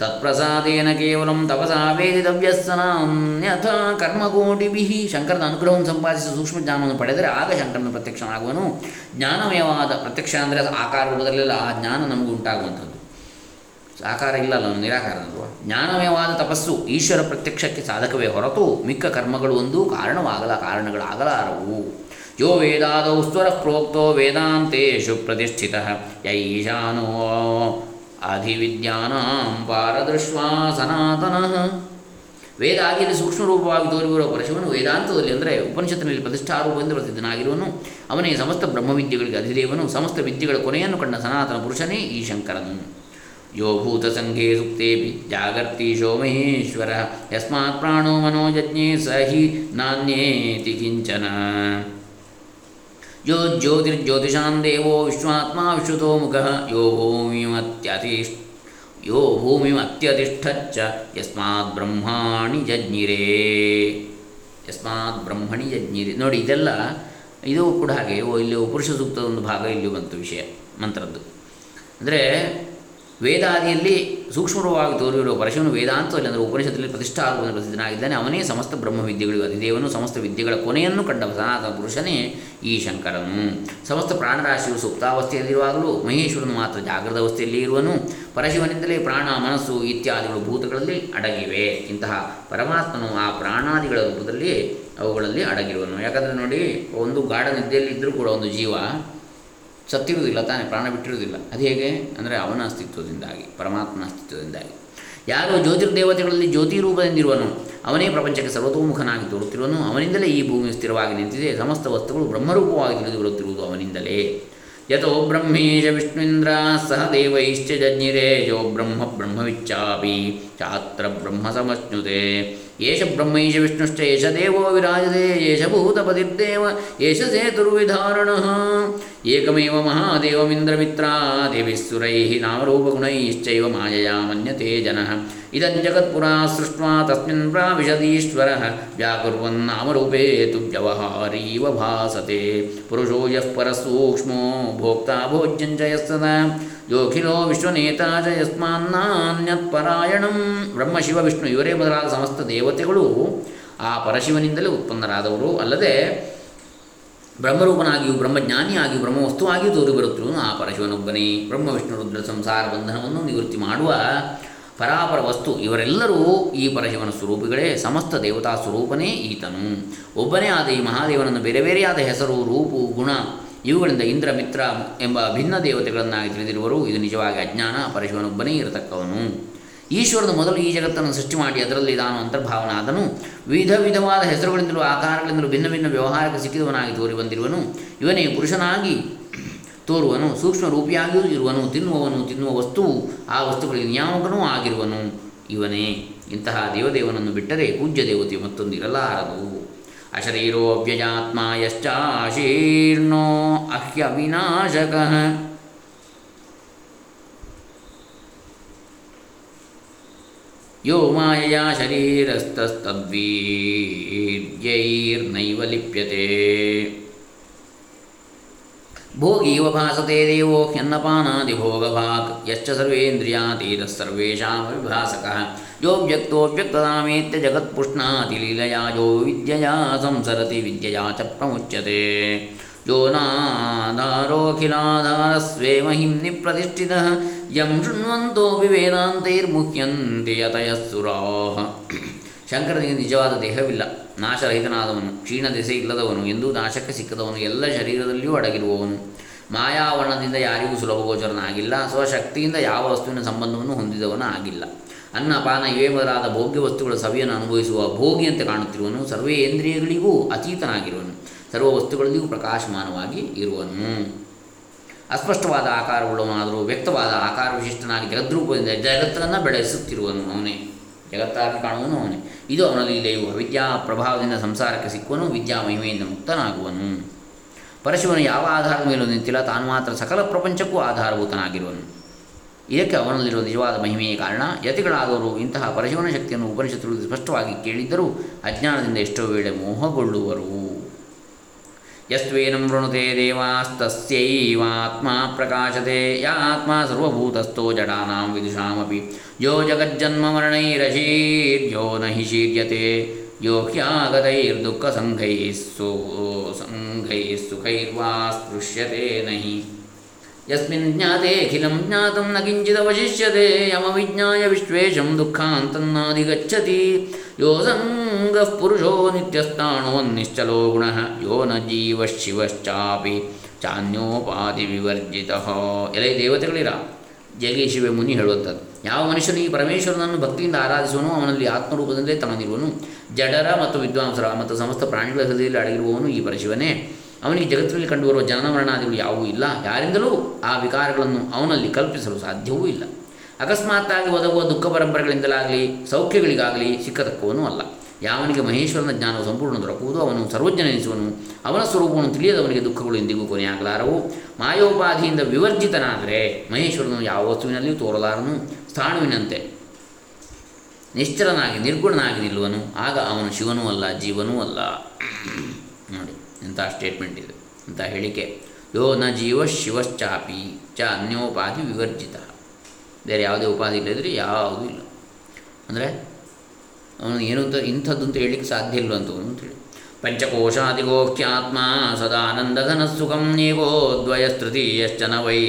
ತತ್ಪ್ರಸಾದೇನ ಕೇವಲ ತಪಸಾ ವೇದಿತವ್ಯಸ್ಸನಾನ್ಯಥ ಕರ್ಮಕೋಟಿಭಿ. ಶಂಕರನ ಅನುಗ್ರಹವನ್ನು ಸಂಪಾದಿಸಿ ಸೂಕ್ಷ್ಮ ಜ್ಞಾನವನ್ನು ಪಡೆದರೆ ಆಗ ಶಂಕರನ ಪ್ರತ್ಯಕ್ಷನಾಗುವನು. ಜ್ಞಾನಮಯವಾದ ಪ್ರತ್ಯಕ್ಷ ಅಂದರೆ ಅದು ಆಕಾರ ರೂಪದಲ್ಲೆಲ್ಲ ಆ ಜ್ಞಾನ ನಮಗೆ ಉಂಟಾಗುವಂಥದ್ದು. ಆಕಾರ ಇಲ್ಲಲ್ಲ ನಿರಾಕಾರ ನಿರಾಕಾರನಲ್ವ ಜ್ಞಾನಮಯವಾದ ತಪಸ್ಸು ಈಶ್ವರ ಪ್ರತ್ಯಕ್ಷಕ್ಕೆ ಸಾಧಕವೇ ಹೊರತು ಮಿಕ್ಕ ಕರ್ಮಗಳು ಒಂದು ಕಾರಣವಾಗಲ, ಕಾರಣಗಳಾಗಲಾರವು. ಯೋ ವೇದಾದೌ ಸ್ವರ ಪ್ರೋಕ್ತೋ ವೇದಾಂತೇಶು ಪ್ರತಿಷ್ಠಿತ. ಯೈಶಾನೋ ಅಧಿವಿದ್ಯಾನಾಂ ಪಾರದೃಶ್ವಾ ಸನಾತನಃ. ವೇದ ಆಗಿಯಲ್ಲಿ ಸೂಕ್ಷ್ಮ ರೂಪವಾಗಿ ತೋರಿರುವ ಪರಶುವನು ವೇದಾಂತದಲ್ಲಿ ಅಂದರೆ ಉಪನಿಷತ್ತಿನಲ್ಲಿ ಪ್ರತಿಷ್ಠಾರೂಪದಿಂದ ಪ್ರಸಿದ್ಧನಾಗಿರುವನು. ಅವನೇ ಸಮಸ್ತ ಬ್ರಹ್ಮವಿದ್ಯೆಗಳಿಗೆ ಅಧಿದೇವನು, ಸಮಸ್ತ ವಿದ್ಯೆಗಳ ಕೊನೆಯನ್ನು ಕಂಡ ಸನಾತನ ಪುರುಷನೇ ಈ ಶಂಕರನು. ಯೋ ಭೂತಸಂಘೇ ಸುಪ್ತೇಪಿ ಜಾಗರ್ತೀಶೋ ಮಹೇಶ್ವರ ಯಸ್ಮಾತ್ ಪ್ರಾಣೋ ಮನೋಜಜ್ಞೆ ಸಹಿ ನಾಣ್ಯೇತಿ ಕಿಂಚನ. ಯೋ ಜ್ಯೋತಿರ್ಜ್ಯೋತಿಷಾಂ ದೇವೋ ವಿಶ್ವಾತ್ಮ ವಿಶ್ವತೋ ಮುಖ ಯೋ ಭೂಮಿಮತ್ಯತಿಷ್ಠ ಯೋ ಭೂಮಿಮತ್ಯತಿಷ್ಠಚ್ಚ ಯಸ್ಮಾತ್ ಬ್ರಹ್ಮಾಣಿ ಜಜ್ಞಿರೇ ಯಸ್ಮಾತ್ ಬ್ರಹ್ಮಣಿ ಜಜ್ಞಿರೇ ನೋಡಿ, ಇದೆಲ್ಲ ಇದು ಕೂಡ ಹಾಗೆ, ಓ, ಇಲ್ಲಿ ಪುರುಷ ಸೂಕ್ತದ ಒಂದು ಭಾಗ, ಇಲ್ಲಿ ಬಂತು ವಿಷಯ, ಮಂತ್ರದ್ದು. ಅಂದರೆ ವೇದಾದಿಯಲ್ಲಿ ಸೂಕ್ಷ್ಮವಾಗಿ ತೋರಿರುವ ಪರಶುವನು ವೇದಾಂತದಲ್ಲಿ ಅಂದರೆ ಉಪನಿಷತ್ತಲ್ಲಿ ಆಗುವುದನ್ನು ಪ್ರಸಿದ್ಧನಾಗಿದ್ದಾನೆ. ಅವನೇ ಸಮಸ್ತ ಬ್ರಹ್ಮವಿದ್ಯೆಗಳಿಗೂ ಅತಿದೇವನು ಸಮಸ್ತ ವಿದ್ಯೆಗಳ ಕೊನೆಯನ್ನು ಕಂಡ ಸನಾತನ ಪುರುಷನೇ ಈ ಶಂಕರನು. ಸಮಸ್ತ ಪ್ರಾಣರಾಶಿಯು ಸುಪ್ತಾವಸ್ಥೆಯಲ್ಲಿರುವಾಗಲೂ ಮಹೇಶ್ವರನು ಮಾತ್ರ ಜಾಗೃತ ಅವಸ್ಥೆಯಲ್ಲಿ ಇರುವನು. ಪರಶಿವನಿಂದಲೇ ಪ್ರಾಣ, ಮನಸ್ಸು ಇತ್ಯಾದಿಗಳು ಭೂತಗಳಲ್ಲಿ ಅಡಗಿವೆ. ಇಂತಹ ಪರಮಾತ್ಮನು ಆ ಪ್ರಾಣಾದಿಗಳ ರೂಪದಲ್ಲಿ ಅವುಗಳಲ್ಲಿ ಅಡಗಿರುವನು. ಯಾಕಂದರೆ ನೋಡಿ, ಒಂದು ಗಾಢ ನಿದ್ದೆಯಲ್ಲಿ ಇದ್ದರೂ ಕೂಡ ಒಂದು ಜೀವ ಸತ್ತಿರುವುದಿಲ್ಲ, ತಾನೇ ಪ್ರಾಣ ಬಿಟ್ಟಿರುವುದಿಲ್ಲ. ಅದು ಹೇಗೆ? ಅಂದರೆ ಅವನ ಅಸ್ತಿತ್ವದಿಂದಾಗಿ, ಪರಮಾತ್ಮನ ಅಸ್ತಿತ್ವದಿಂದಾಗಿ. ಯಾರು ಜ್ಯೋತಿರ್ದೇವತೆಗಳಲ್ಲಿ ಜ್ಯೋತಿ ರೂಪದಿಂದಿರುವನು ಅವನೇ ಪ್ರಪಂಚಕ್ಕೆ ಸರ್ವತೋಮುಖನಾಗಿ ತೋರುತ್ತಿರುವನು, ಅವನಿಂದಲೇ ಈ ಭೂಮಿ ಸ್ಥಿರವಾಗಿ ನಿಂತಿದೆ, ಸಮಸ್ತ ವಸ್ತುಗಳು ಬ್ರಹ್ಮರೂಪವಾಗಿ ತಿಳಿದುಕೊಳ್ಳುತ್ತಿರುವುದು ಅವನಿಂದಲೇ. ಯಥೋ ಬ್ರಹ್ಮೇಶ ವಿಷ್ಣುಂದ್ರ ಸಹ ದೇವೈಶ್ಚ ಜಜ್ಞಿರೇ ಯೋ ಬ್ರಹ್ಮ ಬ್ರಹ್ಮವಿಚ್ಚಾಪಿ ಚಾತ್ರ ಬ್ರಹ್ಮ ಸಮಶ್ನುತೆ. ಏಷ ಬ್ರಹ್ಮೈಷ ವಿಷ್ಣುಶ್ಚ ಏಷ ದೇವೋ ವಿರಾಜತೆ ಏಷ ಭೂತಪತಿರ್ದೇವ ಏಷ ಸೇತುರ್ವಿಧಾರಣ ಏಕಮೇವ ಮಹಾದೇವಮಿಂದ್ರಮಿತ್ರಾದಿಭಿಸ್ಸುರೈः ನಾಮರೂಪಗುಣೈಶ್ಚೈವ ಮಾಯಯಾ ಮನ್ಯತೆ ಜನಃ ಇದಂ ಜಗತ್ಪುರಾ ಸೃಷ್ಟ್ವಾ ತಸ್ಮಿನ್ ಪ್ರಾವಿಶದೀಶ್ವರः ವ್ಯಾಕುರ್ವನ್ನಾಮರೂಪೇ ತುಭ್ಯವಹಾರೀವ ಭಾಸತೆ. ಪುರುಷೋ ಯಃ ಪರಸೂಕ್ಷ್ಮೋ ಭೋಕ್ತಾ ಭೋಜ್ಯಂಜಯಸ್ತದ ಯೋಖಿಲೋ ವಿಶ್ವನೇತಾ ಚ ಯಸ್ಮಾನ್ನಾನ್ಯತ್ಪರಾಯಣಂ ಬ್ರಹ್ಮ ಶಿವ ವಿಷ್ಣು ಇವರೇ ಮೊದಲಾದ ಸಮಸ್ತ ದೇವತೆಗಳು ಆ ಪರಶಿವನಿಂದಲೇ ಉತ್ಪನ್ನರಾದವರು. ಅಲ್ಲದೆ ಬ್ರಹ್ಮರೂಪನಾಗಿಯೂ ಬ್ರಹ್ಮಜ್ಞಾನಿಯಾಗಿಯೂ ಬ್ರಹ್ಮವಸ್ತುವಾಗಿಯೂ ತೋರಿಬರುತ್ತಿರುವುದು ಆ ಪರಶಿವನೊಬ್ಬನೇ. ಬ್ರಹ್ಮ, ವಿಷ್ಣು, ರುದ್ರ, ಸಂಸಾರ, ಬಂಧನವನ್ನು ನಿವೃತ್ತಿ ಮಾಡುವ ಪರಾಪರ ವಸ್ತು, ಇವರೆಲ್ಲರೂ ಈ ಪರಶಿವನ ಸ್ವರೂಪಿಗಳೇ, ಸಮಸ್ತ ದೇವತಾ ಸ್ವರೂಪನೇ ಈತನು. ಒಬ್ಬನೇ ಆದ ಈ ಮಹಾದೇವನನ್ನು ಬೇರೆ ಬೇರೆಯಾದ ಹೆಸರು, ರೂಪು, ಗುಣ, ಇವುಗಳಿಂದ ಇಂದ್ರ ಮಿತ್ರ ಎಂಬ ಭಿನ್ನ ದೇವತೆಗಳನ್ನಾಗಿ ತಿಳಿದಿರುವರು. ಇದು ನಿಜವಾಗಿ ಅಜ್ಞಾನ, ಪರಶಿವನೊಬ್ಬನೇ ಇರತಕ್ಕವನು. ಈಶ್ವರನು ಮೊದಲು ಈ ಜಗತ್ತನ್ನು ಸೃಷ್ಟಿ ಮಾಡಿ ಅದರಲ್ಲಿ ತಾನು ಅಂತರ್ಭಾವನಾದನು. ವಿಧ ವಿಧವಾದ ಹೆಸರುಗಳಿಂದಲೂ ಆಕಾರಗಳಿಂದಲೂ ಭಿನ್ನ ಭಿನ್ನ ವ್ಯವಹಾರಕ್ಕೆ ಸಿಕ್ಕಿದವನಾಗಿ ತೋರಿ ಬಂದಿರುವನು. ಇವನೇ ಪುರುಷನಾಗಿ ತೋರುವನು ಸೂಕ್ಷ್ಮ ರೂಪಿಯಾಗಿಯೂ ಇರುವನು ತಿನ್ನುವವನು, ತಿನ್ನುವ ವಸ್ತುವು ಆ ವಸ್ತುಗಳಿಗೆ ನಿಯಾಮಕನೂ ಆಗಿರುವನು, ಇವನೇ. ಇಂತಹ ದೇವದೇವನನ್ನು ಬಿಟ್ಟರೆ ಪೂಜ್ಯ ದೇವತೆ ಮತ್ತೊಂದು ಇರಲಾರದು ಅಶರೀರೋ ಅವ್ಯಯಾತ್ಮ ಯಶ್ಚಾಶೀರ್ಣೋ ಅಹ್ಯವಿನಾಶಕ ಯೋ ಮಾಯಯಾ ಶರೀರಸ್ತಸ್ತದ್ವೀರ್ಯೈರ್ನೈವ ಲಿಪ್ಯತೆ. ಭೋಗೀವ ಭಾಸತೆ ದೇವೋ ಹ್ಯನ್ನಪಾನಾದಿಭೋಗಭಾಕ್ ಯಶ್ಚ ಸರ್ವೇಂದ್ರಿಯಾತೀರಃ ಸರ್ವೇಷಾಮವಿಭಾಸಕಃ ಯೋ ವ್ಯಕ್ತೋ ವ್ಯಕ್ತದಾಮೇತ್ಯ ಜಗತ್ಪುಷ್ಣಾತಿ ಲೀಲಯಾ ಯೋ ವಿದ್ಯಯಾ ಸಂಸರತಿ ವಿದ್ಯಯಾ ಚ ಪ್ರಮುಚ್ಯತೆ ಯೋ ನಾಧಾರೋಖಿಲಾಧಾರಸ್ವೇಮ ಹಿಮ್ನಿ ಪ್ರತಿಷ್ಠಿತಃ ಯಂ ಶೃಣ್ವಂತೋಪಿ ವೇದಾಂತೈರ್ಮುಹ್ಯಂತೆ ಯತಯಸ್ಸುರಾಃ ಶಂಕರನಿಗೆ ನಿಜವಾದ ದೇಹವಿಲ್ಲ. ನಾಶರಹಿತನಾದವನು, ಕ್ಷೀಣ ದೆಸೆ ಇಲ್ಲದವನು, ಎಂದೂ ನಾಶಕ್ಕೆ ಸಿಕ್ಕದವನು, ಎಲ್ಲ ಶರೀರದಲ್ಲಿಯೂ ಅಡಗಿರುವವನು. ಮಾಯಾವರ್ಣದಿಂದ ಯಾರಿಗೂ ಸುಲಭಗೋಚರನಾಗಿಲ್ಲ, ಸ್ವಶಕ್ತಿಯಿಂದ ಯಾವ ವಸ್ತುವಿನ ಸಂಬಂಧವನ್ನು ಹೊಂದಿದವನು ಆಗಿಲ್ಲ. ಅನ್ನ, ಪಾನ, ಇವೇ ಭೋಗ್ಯ ವಸ್ತುಗಳ ಸವಿಯನ್ನು ಅನುಭವಿಸುವ ಭೋಗಿಯಂತೆ ಕಾಣುತ್ತಿರುವನು, ಸರ್ವೇ ಇಂದ್ರಿಯಗಳಿಗೂ ಅತೀತನಾಗಿರುವನು, ಸರ್ವ ವಸ್ತುಗಳಲ್ಲಿಯೂ ಪ್ರಕಾಶಮಾನವಾಗಿ ಇರುವನು. ಅಸ್ಪಷ್ಟವಾದ ಆಕಾರವುಳ್ಳವನಾದರೂ ವ್ಯಕ್ತವಾದ ಆಕಾರ ವಿಶಿಷ್ಟನಾಗಿ ಜಗದ್ರೂಪದಿಂದ ಜಗತ್ತನ್ನು ಬೆಳೆಸುತ್ತಿರುವನು ಅವನೇ. ಜಗತ್ತಾಗಿ ಕಾಣುವನು ಅವನೇ. ಇದು ಅವನ ಲೀಲೆಯು. ವಿದ್ಯಾ ಪ್ರಭಾವದಿಂದ ಸಂಸಾರಕ್ಕೆ ಸಿಕ್ಕುವನು ವಿದ್ಯಾ ಮಹಿಮೆಯಿಂದ ಮುಕ್ತನಾಗುವನು. ಪರಶಿವನು ಯಾವ ಆಧಾರದ ಮೇಲೂ ನಿಂತಿಲ್ಲ ತಾನು ಮಾತ್ರ ಸಕಲ ಪ್ರಪಂಚಕ್ಕೂ ಆಧಾರಭೂತನಾಗಿರುವನು. ಇದಕ್ಕೆ ಅವನಲ್ಲಿರುವ ನಿಜವಾದ ಮಹಿಮೆಯ ಕಾರಣ, ಯತಿಗಳಾದವರು ಇಂತಹ ಪರಶಿವನ ಶಕ್ತಿಯನ್ನು ಉಪನಿಷತ್ತುಗಳು ಸ್ಪಷ್ಟವಾಗಿ ಕೇಳಿದ್ದರೂ, ಅಜ್ಞಾನದಿಂದ ಎಷ್ಟೋ ವೇಳೆ ಮೋಹಗೊಳ್ಳುವರು. यस्त्वेनं वृणुते देवास्तस्यैवात्मा प्रकाशते। या आत्मा सर्वभूतस्थो जडानां विदुषामपि। यो जगज्जन्ममरणैरशीर्यो न हि शीर्यते। यो ह्यागतैर्दुःखसङ्घैः सु सङ्घैः सुखैर्वा स्पृश्यते न हि। ಯಸ್ಮಿನ್ ಜ್ಞಾತೆ ಅಖಿಲಂ ಜ್ಞಾತಂ ನ ಕಿಂಚಿದವಶಿಷ್ಯತೆ ಯಮವಿಜ್ಞಾಯ ವಿಶ್ವೇಶಂ ದುಃಖಾಂತನ್ನಾದಿಗಚ್ಚತಿ ಯೋ ಸಂಗಃ ಪುರುಷೋ ನಿತ್ಯಸ್ಥಾಣೋನ್ನಿಶ್ಚಲೋ ಗುಣಃ ಯೋ ನ ಜೀವ ಶಿವಶ್ಚಾಪಿ ಚಾನ್ಯೋಪಾಧಿ ವಿವರ್ಜಿತ ಎಲೆ ದೇವತೆಗಳಿರ ಜಗೇಶಿವೆ ಮುನಿ ಹೇಳುವಂಥದ್ದು. ಯಾವ ಮನುಷ್ಯನು ಈ ಪರಮೇಶ್ವರನನ್ನು ಭಕ್ತಿಯಿಂದ ಆರಾಧಿಸುವನು, ಅವನಲ್ಲಿ ಆತ್ಮರೂಪದಿಂದಲೇ ತಮನಿರುವನು ಜಡರ ಮತ್ತು ವಿದ್ವಾಂಸರ ಮತ್ತು ಸಮಸ್ತ ಪ್ರಾಣಿಗಳ ಹೃದಯದಲ್ಲಿ ಅಡಗಿರುವವನು ಈ ಪರಶಿವನೇ. ಅವನಿಗೆ ಜಗತ್ತಿನಲ್ಲಿ ಕಂಡುಬರುವ ಜನನ ಮರಣಾದಿಗಳು ಯಾವುವೂ ಇಲ್ಲ. ಯಾರಿಂದಲೂ ಆ ವಿಕಾರಗಳನ್ನು ಅವನಲ್ಲಿ ಕಲ್ಪಿಸಲು ಸಾಧ್ಯವೂ ಇಲ್ಲ. ಅಕಸ್ಮಾತ್ತಾಗಿ ಒದಗುವ ದುಃಖ ಪರಂಪರೆಗಳಿಂದಲಾಗಲಿ, ಸೌಖ್ಯಗಳಿಗಾಗಲಿ ಸಿಕ್ಕತಕ್ಕವನೂ ಅಲ್ಲ. ಯಾವನಿಗೆ ಮಹೇಶ್ವರನ ಜ್ಞಾನವು ಸಂಪೂರ್ಣ ದೊರಕುವುದು, ಅವನು ಸರ್ವಜ್ಞನೆನಿಸುವನು ಅವನ ಸ್ವರೂಪವನ್ನು ತಿಳಿಯದವನಿಗೆ ದುಃಖಗಳು ಎಂದಿಗೂ ಕೊನೆಯಾಗಲಾರವು. ಮಾಯೋಪಾಧಿಯಿಂದ ವಿವರ್ಜಿತನಾದರೆ ಮಹೇಶ್ವರನು ಯಾವ ವಸ್ತುವಿನಲ್ಲಿಯೂ ತೋರಲಾರನು, ಸ್ಥಾಣುವಿನಂತೆ ನಿಶ್ಚಲನಾಗಿ ನಿರ್ಗುಣನಾಗಿ ನಿಲ್ಲುವನು. ಆಗ ಅವನು ಶಿವನೂ ಅಲ್ಲ, ಜೀವನೂ ಅಲ್ಲ. ಇಂಥ ಸ್ಟೇಟ್ಮೆಂಟ್ ಇದೆ ಅಂತ ಹೇಳಿಕೆ. ಯೋ ನ ಜೀವ ಶಿವಶ್ಚಾಪಿ ಚ ಅನ್ಯೋಪಾಧಿ ವಿವರ್ಜಿತ. ಬೇರೆ ಯಾವುದೇ ಉಪಾಧಿ ಇಲ್ಲದ್ರೆ ಯಾವುದೂ ಇಲ್ಲ. ಅಂದರೆ ಅವನು ಏನು ಅಂತ ಇಂಥದ್ದು ಅಂತ ಹೇಳಲಿಕ್ಕೆ ಸಾಧ್ಯ ಇಲ್ಲ ಅಂತ ಅಂತೇಳಿ ಪಂಚಕೋಶಾದಿಗೋಖ್ಯಾತ್ಮ ಸದಾನಂದಘನ ಸುಖಂ ಏಕೋ ದ್ವಯಸ್ತೃತೀಯಶ್ಚನ ವೈ